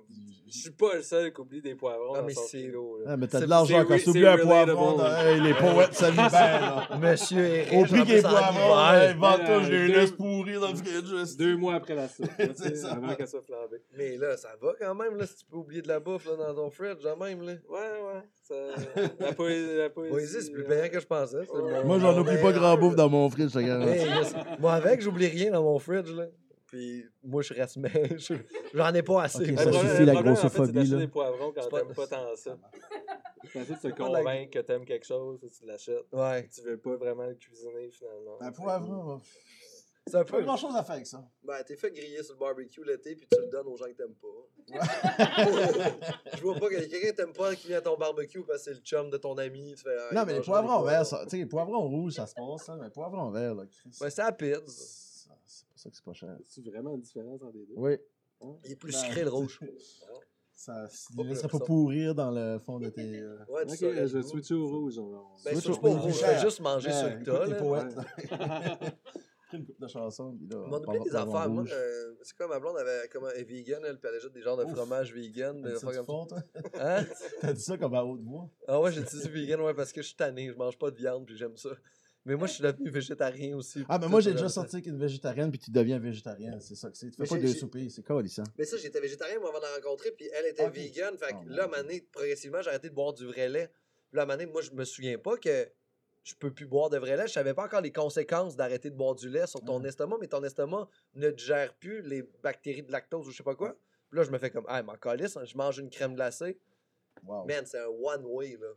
je suis pas le seul qui oublie des poivrons Ah, dans mais son c'est- frigo. là. Ah, mais t'as C'est- de l'argent c'est quand tu oublies c'est un poivron. dans- Hey, les poètes, ça vit bien, là. Monsieur Eric, Au pied des poivrons, hey, vends-toi, je les deux- laisse pourrir dans le fridge. Deux mois après la soupe, là, ça. avant qu'elle soit flambée. Mais là, ça va quand même, là, si tu peux oublier de la bouffe là, dans ton fridge, quand même. Là. Ouais, ouais. Ça... La poésie, la poésie, Poésie, c'est plus payant que je pensais. c'est Ouais. Moi, j'en oublie pas grand bouffe dans mon fridge, yes. Moi, avec, j'oublie rien dans mon fridge. Là. Puis moi, je reste mince. J'en ai pas assez. Ok, Le ça suffit, la problème, en fait, grossophobie, là. des poivrons quand C'est pas- t'aimes pas tant ça. T'essaies de te convaincre que t'aimes quelque chose, tu l'achètes. Ouais. Tu veux pas vraiment le cuisiner, finalement. Un poivron, C'est un pas peu. grand chose à faire avec ça. Ben, t'es fait griller sur le barbecue l'été, puis tu le donnes aux gens que t'aimes pas. je vois pas qu'il y a quelqu'un que t'aimes pas qui vient à ton barbecue parce que c'est le chum de ton ami. Tu fais, ah, Non, mais les poivrons verts, ça. Tu sais, les poivrons rouges, ça se passe, ça. Mais les poivrons verts, là, Chris. Ouais, c'est ça- C'est pour ça que c'est pas cher. C'est vraiment une différence entre les deux? Oui. Il est plus Ben, sucré, le rouge. Ça ne laisserait plus pas pourrir dans le fond de tes. euh, Ouais, tu Ok, saurais je vais switcher au rouge. on- Ben, Switch switch au rouge, cher. fais juste manger ce que écoute t'as. tes. Pris une coupe de chansons, puis là. On des affaires. Moi, euh, c'est quoi, ma blonde avait, comment, elle est vegan, elle, puis elle des genres de Ouf. fromage vegan, T'as dit ça comme fond, toi? ça. Hein? T'as dit ça comme à haute voix? Ah ouais, j'ai dit vegan, ouais, parce que je suis tanné, je mange pas de viande, puis j'aime ça. Mais moi, je suis devenu végétarien aussi. Ah, mais moi, j'ai déjà ça. sorti avec une végétarienne, puis tu deviens végétarien. C'est ça que c'est. Tu fais Mais pas deux soupers, c'est colissant. Mais ça, j'étais végétarien, moi, avant de la rencontrer, puis elle était Ok. vegan. Fait que Oh, là, à un mon moment donné, progressivement, j'ai arrêté de boire du vrai lait. Puis là, à un moment donné, moi, je me souviens pas que je peux plus boire de vrai lait. Je savais pas encore les conséquences d'arrêter de boire du lait sur ton Ah. estomac, mais ton estomac ne digère plus les bactéries de lactose ou je sais pas quoi. Puis là, je me fais comme, ah, m'en calisse, hein, je mange une crème glacée. Wow. Man, c'est un one-way, là.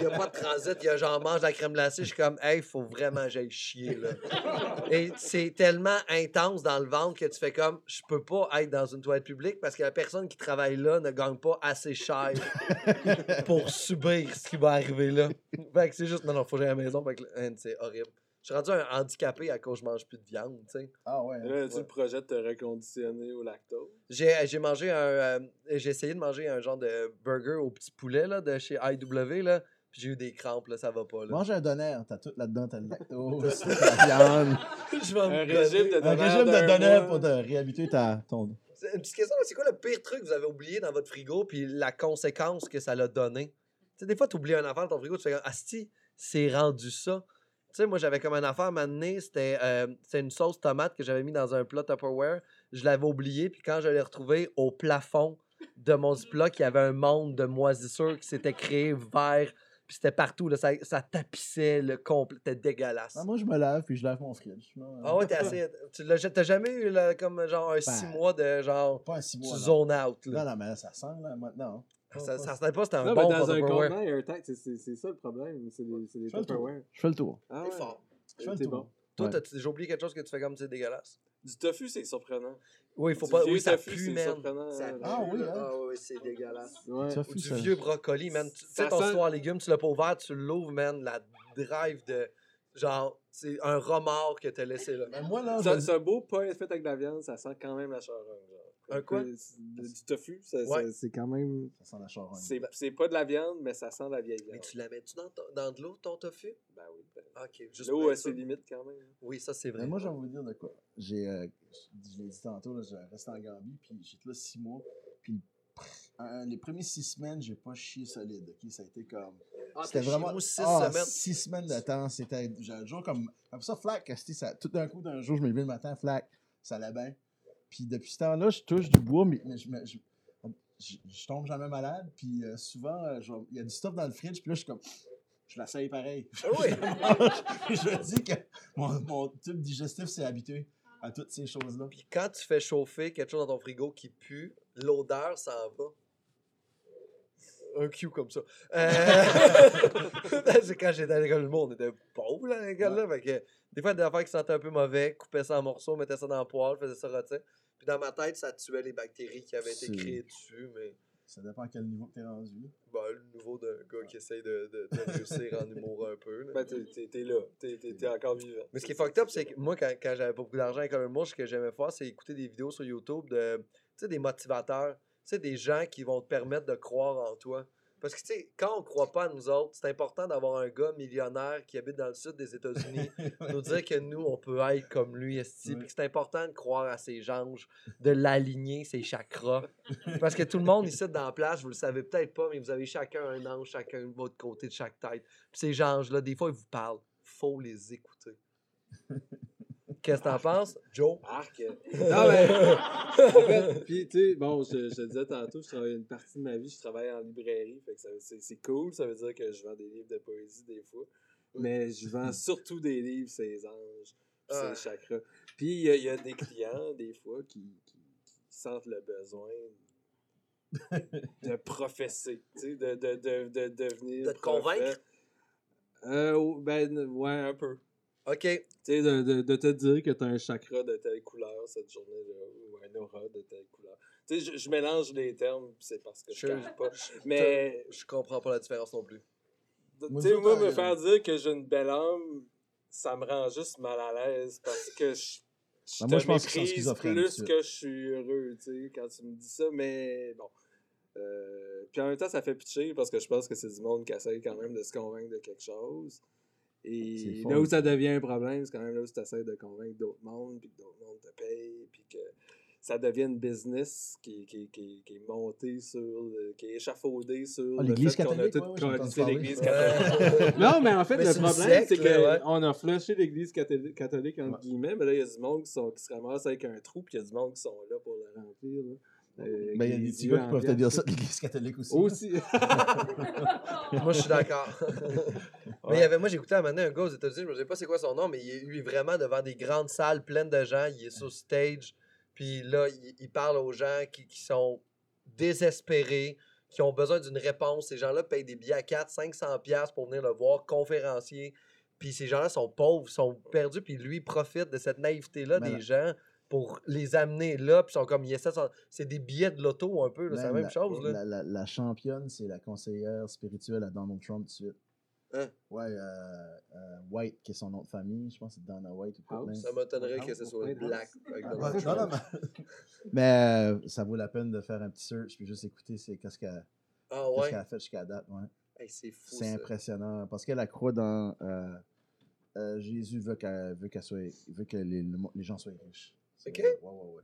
Il n'y a pas de transit, il y a genre, mange la crème glacée, je suis comme, hey, faut vraiment j'aille chier, là. Et c'est tellement intense dans le ventre que tu fais comme, je peux pas être dans une toilette publique parce que la personne qui travaille là ne gagne pas assez cher pour subir ce qui va arriver là. Fait que c'est juste, non, non, faut que la maison, fait que, c'est horrible. Je suis rendu un handicapé à cause que je mange plus de viande, tu sais. Ah ouais. Là, as-tu le projet de te reconditionner au lactose? J'ai j'ai mangé un. euh, j'ai essayé de manger un genre de burger au petit poulet là, de chez IW, là. Puis j'ai eu des crampes, là, ça va pas. Là. Mange un donner, t'as tout là-dedans, t'as le lactose, la viande. Je vais Un me régime de Un donneur régime de mois. pour te réhabituer ta, ton. C'est Une petite question, c'est quoi le pire truc que vous avez oublié dans votre frigo, puis la conséquence que ça l'a donné? Tu sais, des fois, tu oublies un affaire dans ton frigo, tu fais comme, Asti, c'est rendu ça. Tu sais, moi, j'avais comme une affaire à m'amener, c'était euh, une sauce tomate que j'avais mis dans un plat Tupperware. Je l'avais oublié, puis quand je l'ai retrouvé au plafond de mon Ziploc, il y avait un monde de moisissures qui s'était créé vers puis c'était partout, là, ça, ça tapissait le complet, c'était dégueulasse. Ah, moi, je me lave puis je lave mon fridge. Non, Ah ouais, t'es assez. Tu l'as t'as jamais eu là, comme genre un six Ben, mois de genre. Pas un six Tu mois. non. zone out. Là. Non, non, mais là, ça sent, là, maintenant. Ça, ça sentait pas, c'était un Non, bon mais dans un contenant airtight, c'est- c'est c'est ça le problème. C'est les Je fais le tour. Tupperware. Je fais le tour. Ah T'es fort. Je fais le tour. bon. Toi, Ouais. t'as déjà oublié quelque chose que tu fais comme c'est dégueulasse? Du tofu, c'est surprenant. Oui, il faut Du pas. Oui, ça tofu, pue, c'est man. surprenant, Ça pue, Ah oui, là. hein? Ah oui, c'est dégueulasse. Ouais. Ça Ou du ça. vieux brocoli, man. Tu sais, ton sent- soir légumes, tu l'as pas ouvert, tu l'ouvres, man. La drive de. Genre, c'est un remords que t'as laissé là. Mais moi, là, je- C'est un beau pain fait avec de la viande, ça sent quand même la charogne. Un quoi? Du tofu, Ouais. c'est quand même. Ça sent la charogne. C'est c'est pas de la viande, mais ça sent la vieille Mais viande. tu la mets-tu dans, de l'eau, ton tofu? Ben oui. ben- Ok, juste L'eau ses limites quand même. Oui, ça, c'est vrai. Mais moi, j'ai envie de vous dire de quoi. J'ai, euh, je je l'ai dit tantôt, là, j'ai resté en Gambie, puis j'étais là six mois. Puis les premières six semaines, j'ai pas chié solide. ok? Ça a été comme. Ah, c'était vraiment. six ah, semaines. Six semaines de temps. C'était j'ai un jour comme. Comme ça, flac, ça, tout d'un coup, d'un jour, je me levais le matin, flac, ça allait bien. Puis depuis ce temps-là, je touche du bois, mais, mais je, je, je- je tombe jamais malade. Puis euh, souvent, euh, il y a du stuff dans le fridge, puis là, je suis comme. Je l'essaye pareil. Ah oui. je me dis que mon, mon tube digestif s'est habitué à toutes ces choses-là. Puis quand tu fais chauffer quelque chose dans ton frigo qui pue, l'odeur s'en va. Un cue comme ça. Euh, c'est quand j'étais à l'école du monde, on était pauvres là, à l'école là. Fait que des fois, des affaires qui sentaient un peu mauvais, coupaient ça en morceaux, mettaient ça dans le poêle, faisaient ça rôtir. Puis dans ma tête, ça tuait les bactéries qui avaient été créées dessus, mais Ça dépend à quel niveau que t'es rendu. ben, le nouveau d'un gars qui essaye de, de- de réussir en humour un peu. là. Ben, t'es- là. T'es encore vivant. Mais ce qui est fucked up, c'est que moi, quand, quand j'avais pas beaucoup d'argent à l'école de ce que j'aimais faire, c'est écouter des vidéos sur YouTube de, tu sais, des motivateurs. Tu sais, des gens qui vont te permettre de croire en toi. Parce que, tu sais, quand on croit pas à nous autres, c'est important d'avoir un gars millionnaire qui habite dans le sud des États-Unis nous dire que nous, on peut être comme lui, esti, Ouais. c'est important de croire à ses anges, de l'aligner, ses chakras. Parce que tout le monde ici dans la plage, vous le savez peut-être pas, mais vous avez chacun un ange, chacun de votre côté de chaque tête. Puis ces anges-là, des fois, ils vous parlent. Faut les écouter. Qu'est-ce que t'en penses, Joe? Arc. Non, mais. en fait, puis, tu sais, bon, je, disais tantôt, je travaille une partie de ma vie, je travaille en librairie. Fait que c'est cool, ça veut dire que je vends des livres de poésie des fois. Mais je vends surtout des livres, ces anges, puis Ah. ces chakras. Puis, il y, a- il y a des clients, des fois, qui, qui, qui sentent le besoin de professer, tu sais, de, de, de, de devenir. De te prophète. convaincre? Euh, ben, ouais, un peu. OK. Tu sais, de, de, de te dire que tu as un chakra de telle couleur cette journée-là, ou un aura de telle couleur. Tu sais, je, je mélange les termes, pis c'est parce que je Je- ne pas. Mais, Je comprends pas la différence non plus. tu sais, moi, me faire dire que j'ai une belle âme, ça me rend juste mal à l'aise parce que je. Je Ben, te moi, je pense plus que je suis heureux, tu sais, quand tu me dis ça, mais bon. Euh, puis en même temps, ça fait pitcher parce que je pense que c'est du monde qui essaye quand même de se convaincre de quelque chose. Et là où ça devient un problème, c'est quand même là où tu essaies de convaincre d'autres mondes, puis que d'autres mondes te payent, puis que ça devient une business qui, qui, qui, qui est montée sur, le- qui est échafaudée sur Ah, le l'Église fait qu'on a catholique, tout ouais, l'Église catholique. Non, mais en fait, Mais le problème, c'est ouais. qu'on a flushé l'Église catholique, catholique entre Ouais. guillemets, mais là, il y a du monde qui, sont, qui se ramasse avec un trou, puis il y a du monde qui sont là pour le remplir. là. Euh, Ben, il y a des petits gars qui en peuvent te dire ça de l'Église catholique aussi. Aussi. Moi, je suis d'accord. Mais il y avait, moi, j'ai écouté à un moment donné un gars aux États-Unis, je ne sais pas c'est quoi son nom, mais il est lui vraiment devant des grandes salles pleines de gens. Il est sur stage, puis là, il, il parle aux gens qui, qui sont désespérés, qui ont besoin d'une réponse. Ces gens-là payent des billets à 4 500 pièces pour venir le voir, conférencier. Puis ces gens-là sont pauvres, sont perdus, puis lui profite de cette naïveté-là des gens pour les amener là, puis ils sont comme, c'est des billets de loto un peu, c'est la Même chose. Là. La, la- la championne, c'est la conseillère spirituelle à Donald Trump tout de suite. Hein? Ouais, euh, euh, White, qui est son nom de famille. Je pense que c'est Donna White ou quoi. Ça m'étonnerait que ce soit House. black. avec Ah, non, non, mais- mais euh, ça vaut la peine de faire un petit search puis juste écouter c'est qu'est-ce qu'elle Ah qu'elle a fait jusqu'à date. Ouais. Hey, c'est fou. C'est ça. impressionnant parce qu'elle a croit dans euh, euh, Jésus veut qu'elle veut qu'elle soit veut que les, gens soient riches. C'est- Ok. Ouais, ouais, ouais.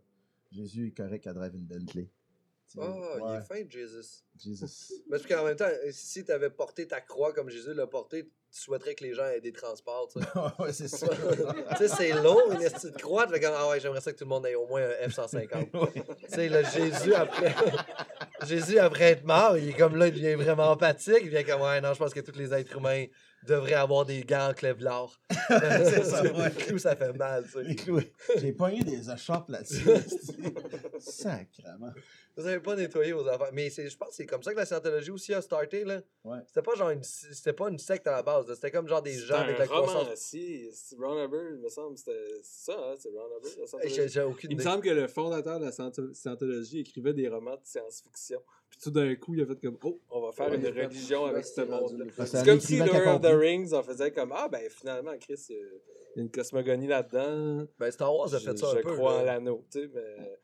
Jésus est correct qu'elle drive une Bentley. Ah, il est fin, Jesus. Jesus. Mais parce qu'en même temps, si tu avais porté ta croix comme Jésus l'a porté, tu souhaiterais que les gens aient des transports, tu sais. ouais, c'est ça. tu sais, c'est long, une petite croix. Tu ah ouais, j'aimerais ça que tout le monde ait au moins un F-150. tu sais, là, Jésus, après... Jésus, après être mort, il est comme là, il devient vraiment empathique. Il devient comme, ouais, non, je pense que tous les êtres humains devraient avoir des gants en Kevlar. C'est ça, ouais. Clou, ça fait mal, tu sais. Les clous. J'ai pogné des échoppes là-dessus. Sacrement. Vous n'avez pas nettoyé vos affaires. Mais c'est- je pense que c'est comme ça que la scientologie aussi a starté, là. Ouais. C'était pas genre une, c'était pas une secte à la base, là. c'était comme genre des gens avec la un roman, croissance. si. c'est Ron Hubbard, il me semble, c'était c'est ça, hein, c'est Ron Hubbard, la Hey, Scientologie. J'ai j'ai aucune Il me semble que le fondateur de la Sciento- Scientologie écrivait des romans de science-fiction. Puis tout d'un coup, il a fait comme Oh, on va faire Ouais, une religion avec ce monde-là. là. Ah, C'est comme si Lord of the. Rings, on faisait comme Ah, ben finalement, Chris, il y a- il y a une cosmogonie là-dedans. Ben, Star Wars a fait ça un je peu. crois en l'anneau, tu sais, mais.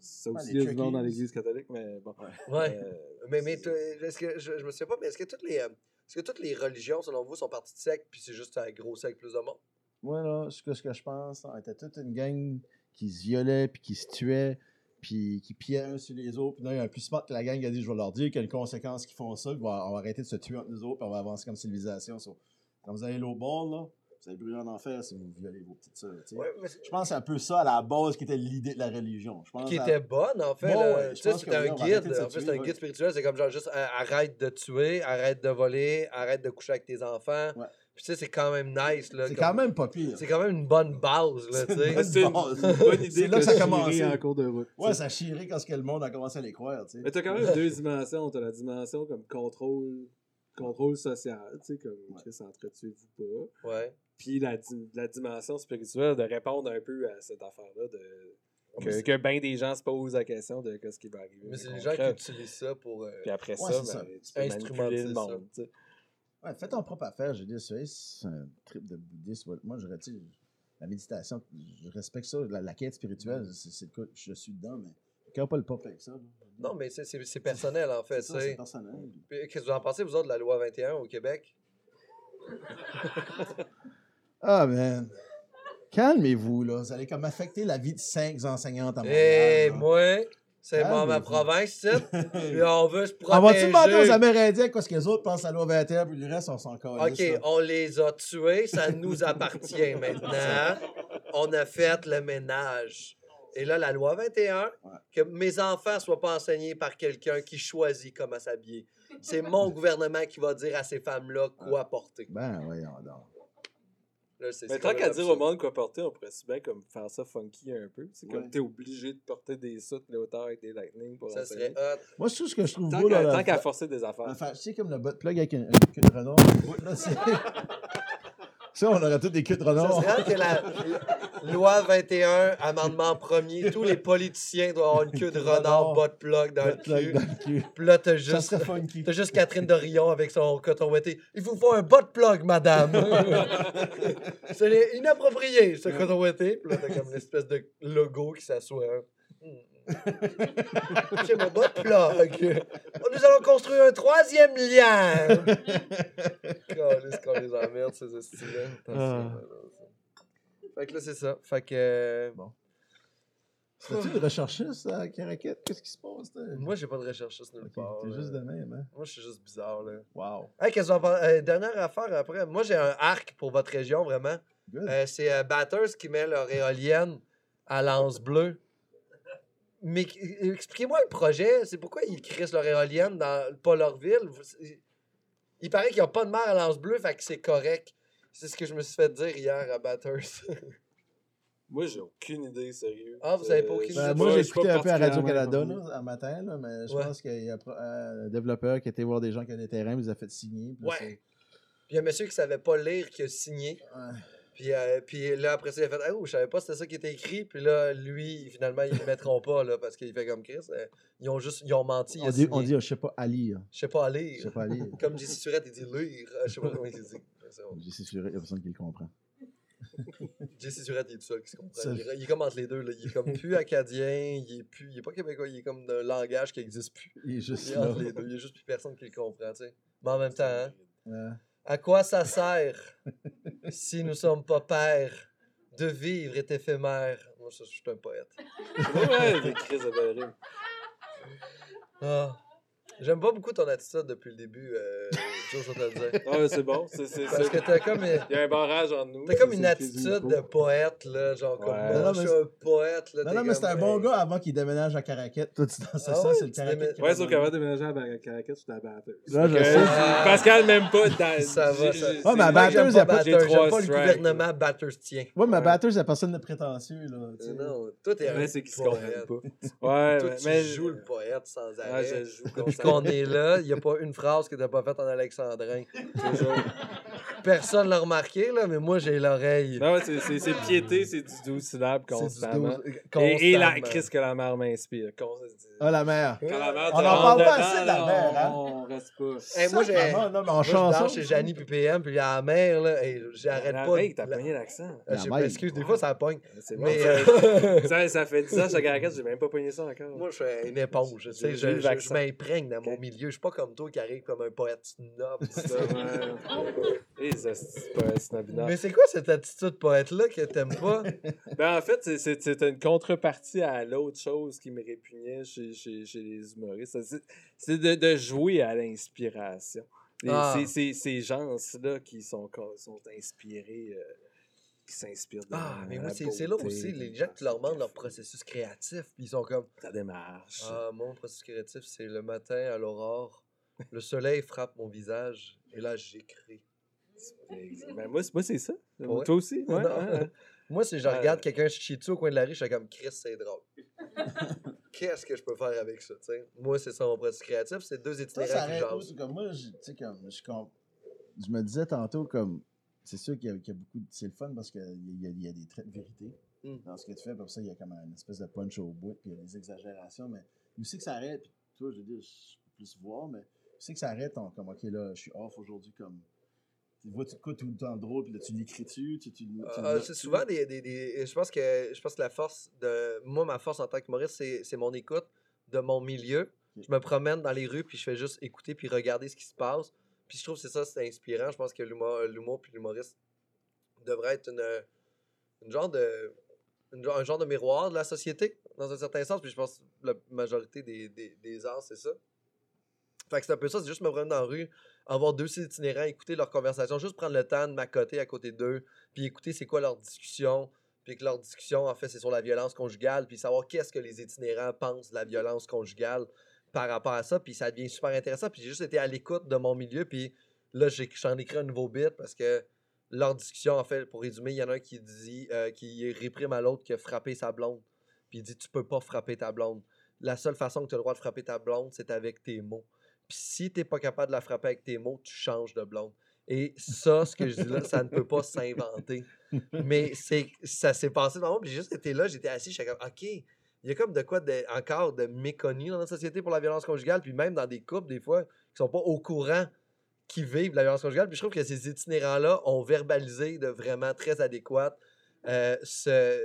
Ça aussi, il y a du monde dans l'église catholique, mais bon. Ouais. Euh, Mais, mais est-ce que, je, je me souviens pas, mais est-ce que toutes les. euh, Est-ce que toutes les religions, selon vous, sont parties de sectes, puis c'est juste un gros secte plus de monde? Moi, là, ce que, ce que je pense, on était toute une gang qui se violait, puis qui se tuait, puis qui un sur les autres. Puis là, il y a un plus smart que la gang qui a dit Je vais leur dire qu'il y a une conséquence qu'ils font ça, qu'on va, on va arrêter de se tuer entre nous autres, puis on va avancer comme civilisation. So, quand vous allez l'autre bord, là, vous allez brûler en enfer si vous violez vos petites sœurs. Ouais, c'est- Je pense que c'est un peu ça à la base qui était l'idée de la religion. Je pense qui à- était bonne, en fait. Bon, ouais, c'était un guide. En fait, c'était un guide spirituel. C'est comme genre juste euh, arrête de tuer, arrête de voler, arrête de coucher avec tes enfants. Ouais. Puis tu sais, c'est quand même nice. là. C'est comme- quand même pas pire. C'est quand même une bonne base, là, tu sais. bonne C'est une bonne idée C'est là que que ça a commencé. chierai en cours de route. Ouais, ça chierait quand ce que le monde a commencé à les croire, tu sais. Mais t'as quand même deux dimensions. T'as la dimension comme contrôle, contrôle social, tu sais, comme Ouais. Chris entretuez-vous pas. Ouais. Puis la, di- la dimension spirituelle de répondre un peu à cette affaire-là, de mais que, que bien des gens se posent la question de qu'est-ce qui va arriver. Mais c'est les gens qui utilisent ça pour. euh, Puis après Ouais, ça, ça. ben, tu peux Instrumentiser manipuler le ça. monde. Ouais, fais ton propre affaire. J'ai dit, c'est un trip de bouddhisme. Moi, je sais, la méditation, je respecte ça. La, la quête spirituelle, c'est cas. Je suis dedans, mais quand pas le pop avec ça. Non, mais c'est- personnel, en fait. C'est personnel. Qu'est-ce que vous en pensez, vous autres, de la loi 21 au Québec? Ah, man. Calmez-vous, là. Vous allez comme affecter la vie de cinq enseignantes à Montréal. Eh, là. moi, c'est ma, ma province, ici. Puis on veut se On protéger. va-tu demander aux Amérindiens quoi ce que les autres pensent à la loi 21 puis le reste, on s'en OK, on les a tués, ça nous appartient maintenant. On a fait le ménage. Et là, la loi 21, Ouais. que mes enfants ne soient pas enseignés par quelqu'un qui choisit comment s'habiller. C'est mon gouvernement qui va dire à ces femmes-là quoi porter. Ben, voyons donc. Là, Mais tant qu'à dire au monde quoi porter, on pourrait bien comme faire ça funky un peu. C'est comme t'es obligé de porter des soutes léotards avec des lightning pour Ça serait hot. Moi, c'est tout ce que je trouve Tant beau, là. tant qu'à forcer des affaires. Enfin, tu sais, comme le butt plug avec une, une. Là, c'est- ça, on aurait tous des queues de Ça renard. serait hot que la loi 21, amendement premier, tous les politiciens doivent avoir une queue de renard, bas de plug dans le cul. dans le cul. Puis là, t'as Ça juste, t'as juste Catherine Dorion avec son coton ouetté. Il vous faut un bas de plug, madame. C'est inapproprié, ce coton ouetté. Puis là, t'as comme une espèce de logo qui s'assoit. C'est mon bas de plug. Nous allons construire un troisième lien. Calisse qu'on les emmerde, ces styles Ah. Fait que là, c'est ça. Fait que. euh, Bon. C'est-tu le recherchiste à Caraquette? Qu'est-ce qui se passe? là? Moi, j'ai pas de recherchiste nulle part. T'es là. juste de même, hein? Moi, je suis juste bizarre, là. Wow. Hey, qu'est-ce? Euh, dernière affaire après. Moi, j'ai un arc pour votre région, vraiment. Good. Euh, c'est euh, Batters qui met leur éolienne à l'anse bleue. Mais euh, expliquez-moi le projet. C'est pourquoi ils crissent leur éolienne dans pas leur ville? Il paraît qu'ils n'ont pas de mer à l'anse bleue, fait que c'est correct. C'est ce que je me suis fait dire hier à Batters. Moi, j'ai aucune idée, sérieux. Ah, vous avez pas aucune je idée? Ben, moi, j'ai écouté un peu à Radio-Canada un matin, là, mais je Ouais. pense qu'il y a pro- euh, un développeur qui était voir des gens qui ont des terrains, il les a fait signer. puis Ouais. Puis il y a un monsieur qui savait pas lire qui a signé. ouais. Puis, euh, puis là, après ça, il a fait Ah, oh, je savais pas c'était ça qui était écrit. Puis là, lui, finalement, ils le mettront pas, là, parce qu'il fait comme Chris. euh, ils ont juste ils ont menti. On dit, on dit, je sais pas à lire. Je sais pas à Je lire. sais pas à lire. Comme Jessie Surette, il dit lire. Je sais pas comment il dit. J'ai sûr, il y a personne qui le comprend. Jessie Surette, il est tout seul qui se comprend. Seul. Il, est- il est comme entre les deux. Là. Il est comme plus acadien, il est plus. Il est pas québécois, il est comme d'un langage qui existe plus. Il est juste Il entre les deux. Il y a juste plus personne qui le comprend, tu sais. Mais en même temps, hein, Ouais. à quoi ça sert? Si nous sommes pas pères de vivre est éphémère? Moi, je suis un poète. Ouais, ouais, des crises de. Ah. J'aime pas beaucoup ton attitude depuis le début, euh, Joe, je vais te le dire. Ah, ouais, c'est bon. C'est, c'est, Parce c'est- que t'as comme, Il y a un barrage entre nous. t'as comme c'est- une c'est attitude de poète, là, genre comme Ouais. moi, Non, je mais suis un poète. Là, Non, non, mais c'était un comme, bon gars avant qu'il déménage à Caraquette. Toi, tu c'est Ah ça, ouais, c'est le tu Caraquette. qui Ouais, m'a sauf qu'avant de déménager à Caraquette, j'étais à batteuse. Là, je sais. Pascal, même pas. dans- Ça va, ça. Ouais, mais à c'est- Moi, j'aime batteuse, a pas- pas le gouvernement Batters tien. Ouais, mais Ouais. batteuse, a personne de prétentieux, là. tu sais. Non, toi, t'es Mais un c'est qu'ils se pas. Ouais, mais. tu mais- joues le poète sans arrêt. je joue Puis constamment. qu'on est là, il n'y a pas une phrase que tu n'as pas faite en alexandrin. Toujours. Personne ne l'a remarqué, là, mais moi, j'ai l'oreille. Non, ouais, c'est- c'est c'est piété, c'est du 12 syllabes C'est du constamment. douze- Et, et la constamment. crise que la mère m'inspire. Ah, la mère. Quand la mère On en parle pas assez de la mère, hein? On, reste pas. Hey, moi, j'ai. Sacrément, non, mais en chanson. chez Janie puis PM, puis la mère, là, hey, j'arrête La pas. de- t'as la- pogné l'accent. Ah, je La m'excuse, des fois, ça pogne. Mais ça, euh, ça, ça fait 10 ans que je suis à Caracat, j'ai même pas pogné ça encore. moi, je suis une éponge. Je, m'imprègne dans mon milieu. Je suis pas comme toi qui arrive comme un poète Mais c'est quoi cette attitude poète-là que t'aimes pas? Ben, en fait, c'est- une contrepartie à l'autre chose qui me répugnait chez, chez, chez les humoristes. C'est- C'est de, de jouer à l'inspiration. Ah. C'est c'est ces gens-là qui sont, sont inspirés, euh, qui s'inspirent de Ah, mais moi, c'est c'est là aussi, les gens qui leur demandent leur processus créatif, puis ils sont comme Ta démarche. Ah, mon processus créatif, c'est le matin à l'aurore. Le soleil frappe mon visage et là, j'écris. Ben, moi, c'est- moi, c'est ça. Ouais. Toi aussi? Ouais, Non. ouais. Moi, si je Euh. regarde quelqu'un chier dessus au coin de la rue, je suis comme Chris, c'est drôle. Qu'est-ce que je peux faire avec ça, tu sais? Moi, c'est ça mon processus créatif, c'est deux itinérants qui. C'est Comme moi, je, tu sais, comme, je, com- je me disais tantôt, comme, c'est sûr qu'il y, a- qu'il y a beaucoup de. C'est le fun parce qu'il y, y y a des traits de vérité Mm. dans ce que tu fais. Pour ça, il y a comme une espèce de punch au bout, puis il y a des exagérations. Mais aussi que ça arrête, puis toi, je veux dire, je peux plus voir, mais aussi que ça arrête, on- comme, ok, là, je suis off aujourd'hui, comme. Tu vois, tu te tout le temps drôle, puis là, tu l'écris-tu, tu, tu, tu Euh, c'est souvent des, des, des- Je pense que je pense que la force de. Moi, ma force en tant qu'humoriste, c'est c'est mon écoute de mon milieu. Je me promène dans les rues, puis je fais juste écouter, puis regarder ce qui se passe. Puis je trouve que c'est ça, c'est inspirant. Je pense que l'humour puis l'humoriste devrait être une, une genre de. une un genre de miroir de la société, dans un certain sens. Puis je pense que la majorité des, des, des arts, c'est ça. Fait que c'est un peu ça, c'est juste me promener dans la rue, avoir deux itinérants, écouter leur conversation, juste prendre le temps de m'accoter à côté d'eux, puis écouter c'est quoi leur discussion, puis que leur discussion, en fait, c'est sur la violence conjugale, puis savoir qu'est-ce que les itinérants pensent de la violence conjugale par rapport à ça, puis ça devient super intéressant, puis j'ai juste été à l'écoute de mon milieu, puis là, j'en ai écrit un nouveau bit, parce que leur discussion, en fait, pour résumer, il y en a un qui dit, euh, qui réprime à l'autre qui a frappé sa blonde, puis il dit, tu peux pas frapper ta blonde. La seule façon que tu as le droit de frapper ta blonde, c'est avec tes mots. Puis si t'es pas capable de la frapper avec tes mots, tu changes de blonde. Et ça, ce que je dis là, ça ne peut pas s'inventer. Mais c'est ça s'est passé dans j'ai juste été là, j'étais assis, j'étais comme, OK, il y a comme de quoi encore de méconnu dans notre société pour la violence conjugale, puis même dans des couples, des fois, qui sont pas au courant qui vivent la violence conjugale. Puis je trouve que ces itinérants-là ont verbalisé de vraiment très adéquat euh, ce,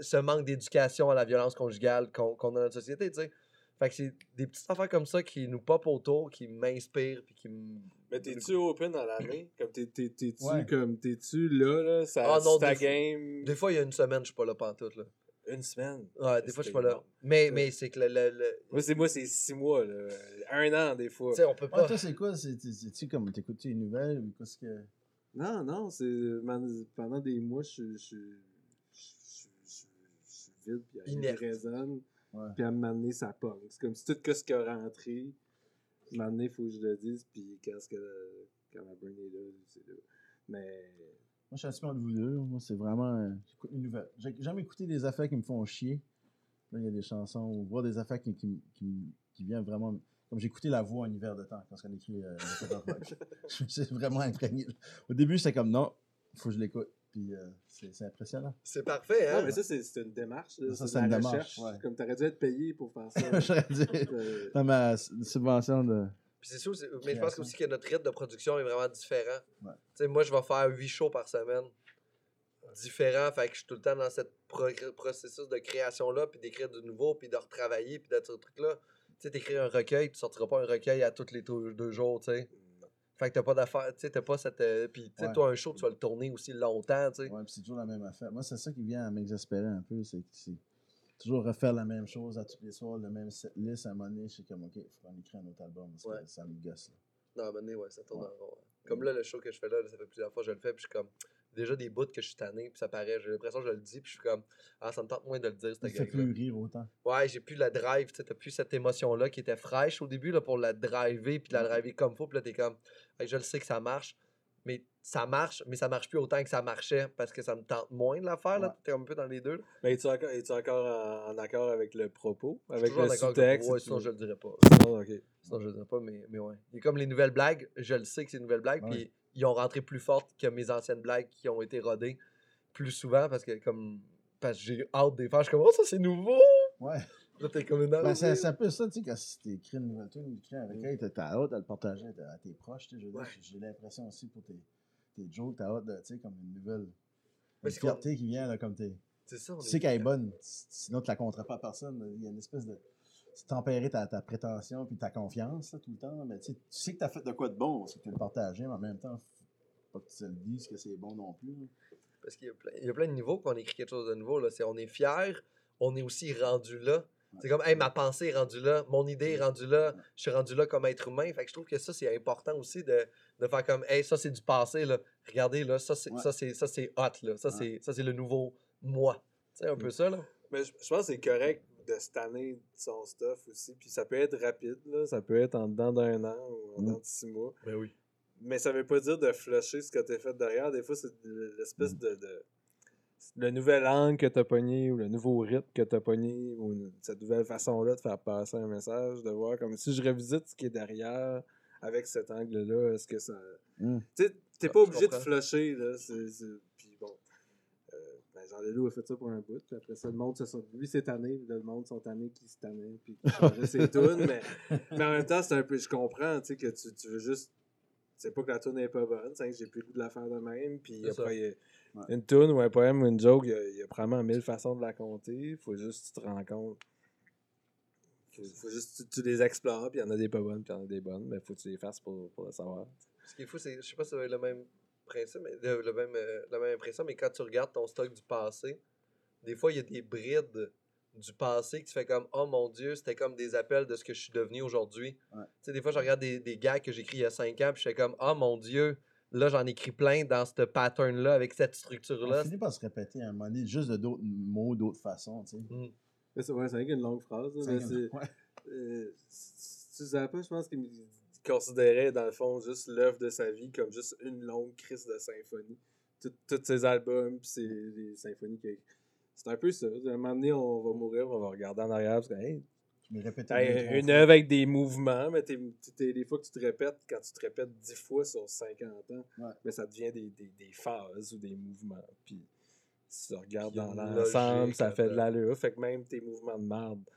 ce manque d'éducation à la violence conjugale qu'on qu'on a dans notre société, tu sais. Fait que c'est des petites affaires comme ça qui nous pop autour, qui m'inspirent, puis qui me... Mais t'es-tu open dans l'année? Comme t'es- t'es- t'es-tu Ouais. comme t'es-tu là, là? Ça, Ah non, ta des fois- game? Des fois, il y a une semaine, je suis pas là pantoute, là. Une semaine? Ouais, des fois, je suis pas là. Mais, mais c'est que le... le- le- Moi, c'est moi, c'est six mois, là. Un an, des fois. Tu sais, on peut Ouais, pas... toi, c'est quoi? C'est- c'est- C'est-tu comme, t'écoutes les nouvelles ou qu'est-ce que? Non, non, c'est pendant des mois, je je- je- suis vide, puis il résonne, Ouais. puis à un moment donné, ça pogne. C'est comme si tout ce qui a rentré, à un moment donné, il faut que je le dise, puis quand, ce que, quand ma brain est là, c'est là. Mais Moi, je suis peu entre vous deux. Moi, c'est vraiment. euh, J'écoute les nouvelles. J'ai jamais écouté des affaires qui me font chier. Là, il y a des chansons ou voir des affaires qui, qui, qui, qui viennent vraiment. Comme j'ai écouté La Voix en hiver de temps quand on a écrit euh. Je me suis vraiment imprégné. Au début, c'était comme non, il faut que je l'écoute. Puis euh, c'est c'est impressionnant. C'est parfait, hein? mais ça, c'est c'est une démarche. là. Ça, c'est une la démarche, recherche. ouais. Comme t'aurais dû être payé pour faire ça. J'aurais dit. Euh, Dans ma subvention de. Puis c'est sûr, c'est- mais je pense aussi que notre rythme de production est vraiment différent. Ouais. Tu sais, moi, je vais faire huit shows par semaine. Différent, fait que je suis tout le temps dans ce processus de création-là, puis d'écrire de nouveau, puis de retravailler, puis de ce truc-là. Tu sais, t'écris un recueil, tu sortiras pas un recueil à tous les deux jours, tu sais. Fait que t'as pas d'affaire, tu sais, t'as pas cette... euh, puis, tu sais, Ouais. toi, un show, tu vas le tourner aussi longtemps, tu sais. Ouais, puis c'est toujours la même affaire. Moi, c'est ça qui vient à m'exaspérer un peu. C'est que c'est. toujours refaire la même chose à tous les soirs, le même set list. À un moment donné, je suis comme, OK, il faut en écrire un autre album parce Ouais. que ça me gosse. là. Non, à un moment donné, ouais, ça tourne en rond. Comme là, le show que je fais là, là, ça fait plusieurs fois que je le fais, puis je suis comme. Déjà des bouts que je suis tanné, puis ça paraît. J'ai l'impression que je le dis, puis je suis comme. Ah, ça me tente moins de le dire, cette gag-là. plus rire autant. Ouais, j'ai plus la drive, tu sais, t'as plus cette émotion-là qui était fraîche au début là, pour la driver, puis de la driver comme faut, puis là, t'es comme, Hey, je le sais que ça marche, mais ça marche, mais ça marche plus autant que ça marchait parce que ça me tente moins de la faire, là. Ouais. T'es un peu dans les deux. là. Mais es-tu encore, es-tu encore en, en accord avec le propos? Avec le sous-texte? Ouais, et sinon je le dirais pas. Sinon, ok. Sinon, je le dirais pas, mais, mais ouais. Il y a comme les nouvelles blagues, je le sais que c'est une nouvelle blague, Ouais. puis ils ont rentré plus fortes que mes anciennes blagues qui ont été rodées plus souvent parce que comme. Parce que j'ai hâte de les faire. Je suis comme, oh, ça c'est nouveau! Ouais. Là, t'es comme une Ben, c'est c'est un peu ça, tu sais, quand tu écris une nouvelle tune, tu avec elle, t'as- t'as hâte de le partager à tes- proches, tu sais, Ouais. j'ai l'impression aussi pour tes, tes jokes, t'as hâte de, tu sais, comme une nouvelle une fierté qui vient, là, comme t'es. C'est ça, on Tu sais qu'elle est bonne, sinon tu la compterais pas à personne. Il y a une espèce de. C'est tempérer ta, ta prétention puis ta confiance là, tout le temps. Mais tu sais, que tu as fait de quoi de bon, c'est que tu le partager, mais en même temps, faut pas que tu te le dises que c'est bon non plus. là. Parce qu'il y a plein, il y a plein de niveaux qu'on écrit quelque chose de nouveau. Là. C'est, on est fier, on est aussi rendu là. C'est comme, hey, ma pensée est rendue là, mon idée est rendue là, je suis rendu là comme être humain. Fait que je trouve que ça, c'est important aussi de, de faire comme, hey, ça, c'est du passé, là. Regardez, là, ça, c'est, Ouais. ça, c'est, ça, c'est hot, là. Ça, Ouais. c'est, ça, c'est le nouveau moi. Tu sais, un peu ça, là. Mais je, je pense que c'est correct de de son stuff aussi. Puis ça peut être rapide, là. Ça peut être en dedans d'un an ou en Mm. dedans de six mois. Ben oui. Mais ça veut pas dire de flusher ce que t'as fait derrière. Des fois, c'est l'espèce Mm. de, de- Le nouvel angle que t'as pogné ou le nouveau rythme que t'as pogné ou une- cette nouvelle façon-là de faire passer un message, de voir comme si je revisite ce qui est derrière avec cet angle-là, est-ce que ça. Mm. Tu sais, t'es Ouais, pas obligé de flusher, là. c'est- c'est- Puis bon. euh, ben, Jean Leloup a fait ça pour un bout. Puis après ça, le monde se sont. Lui, c'est tanné. puis là, le monde sont tannés qui se tannaient. Puis qui changeaient ses tunes. Mais, mais en même temps, c'est un peu. Je comprends, tu sais, que tu, tu veux juste. C'est pas que la tune n'est pas bonne, c'est que j'ai plus le goût de la faire de même. Puis ça. après, il y a Ouais. une tune ou un poème ou une joke, il y a, il y a probablement mille façons de la compter. Il faut juste que tu te rends compte. Faut, faut juste que tu, tu les explores, puis il y en a des pas bonnes, puis il y en a des bonnes, mais faut que tu les fasses pour, pour le savoir. Ce qui est fou, c'est, je sais pas si c'est le même principe, mais le, le même, euh, la même impression, mais quand tu regardes ton stock du passé, des fois, il y a des brides du passé que tu fais comme Oh mon Dieu, c'était comme des appels de ce que je suis devenu aujourd'hui. Ouais. Tu sais, des fois, je regarde des, des gars que j'écris il y a 5 ans, puis je fais comme Oh mon Dieu, là, j'en écris plein dans ce pattern-là, avec cette On structure-là. finit par se répéter à un moment donné, juste de d'autres mots, d'autres façons. Tu sais. Mm. Mais C'est c'est vrai qu'il y a une longue phrase, là, mais C'est c'est. ouais. Euh, tu savais pas, je pense qu'il considérait dans le fond juste l'œuvre de sa vie comme juste une longue crise de symphonie. Tous ses albums, puis ses, les symphonies qu'il. C'est un peu ça. À un moment donné, on va mourir, on va regarder en arrière, parce que, hey, hey, une œuvre avec des mouvements, mais t'es, t'es- des fois que tu te répètes, quand tu te répètes dix fois sur 50 ans, Ouais. mais ça devient des, des, des phases ou des mouvements. Puis si tu regardes dans l'ensemble, ça fait de l'allure. Fait que même tes mouvements de marde, euh,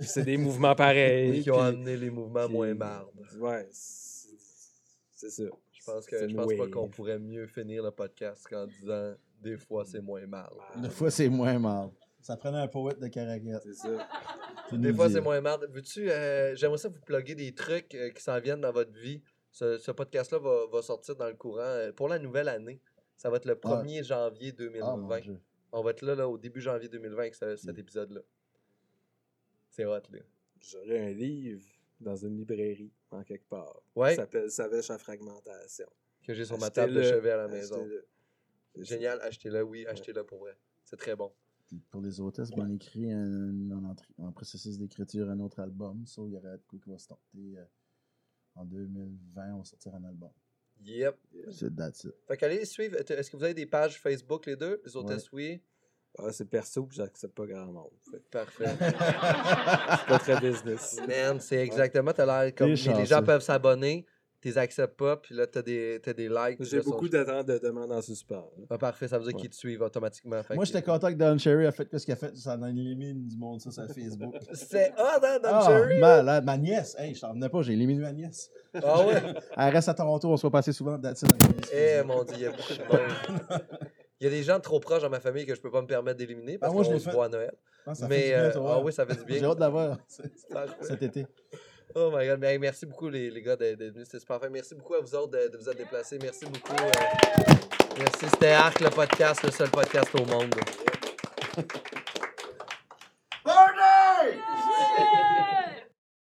c'est des mouvements pareils. qui ont puis- amené les mouvements puis- moins mardes. Ouais, c'est ça. Je pense que je pense pas qu'on pourrait mieux finir le podcast qu'en disant des fois c'est moins marde. Des fois, c'est moins mal. Ça prenait un poète de Caracat. C'est ça. Des nous fois, c'est moins marde. Veux-tu, euh, j'aimerais ça vous plugger des trucs euh, qui s'en viennent dans votre vie. Ce, ce podcast-là va, va sortir dans le courant euh, pour la nouvelle année. Ça va être le 1er janvier Ah, mon 2020. Dieu. On va être là, là au début janvier 2020 avec ce- cet Mm. épisode-là. C'est hot, là. J'aurais un livre dans une librairie, en quelque part. Ouais. Ça s'appelle Savèche à fragmentation. Que j'ai sur ma table de chevet à la maison. Génial, achetez-le, oui, achetez-le pour vrai. C'est très bon. Puis pour les hôtesses, ben, on écrit un, en, processus d'écriture un autre album. Ça, il y aurait de quoi qui va sortir euh, en 2020, on va sortir un album. Yep. C'est that's it. Fait qu'allez les suivre. Est-ce que vous avez des pages Facebook, les deux? Les hôtesses, oui. Ah, c'est perso, puis j'accepte pas grand monde. Fait Parfait. C'est pas très business. Man, c'est exactement, t'as l'air comme. Les gens peuvent s'abonner, t'es acceptes pas, puis là, t'as des, t'as des likes. J'ai beaucoup d'attentes de demandes en suspens. Ah, parfait, ça veut dire Ouais. qu'ils te suivent automatiquement. Fait Moi, j'étais content que Don Cherry a fait ce qu'il a fait. Ça en élimine du monde, ça, sur Facebook. C'est ah, dans, dans Ah, Jerry! malade. Ma nièce. Hey, je t'en venais pas, j'ai éliminé ma nièce. Ah ouais? Elle reste à Toronto, on se voit passer souvent. Eh mon dieu, il y a beaucoup de monde. Il y a des gens trop proches dans ma famille que je peux pas me permettre d'éliminer parce Ah, qu'on se voit à Noël. Ah, ça Mais euh, ah oui, ça fait du bien. J'ai hâte de la voir cet été. Oh my god, mais merci beaucoup les, les gars d'être venus, c'était super. Merci beaucoup à vous autres de, de vous être déplacés. Merci beaucoup. euh, merci, c'était Arc le podcast, le seul podcast au monde.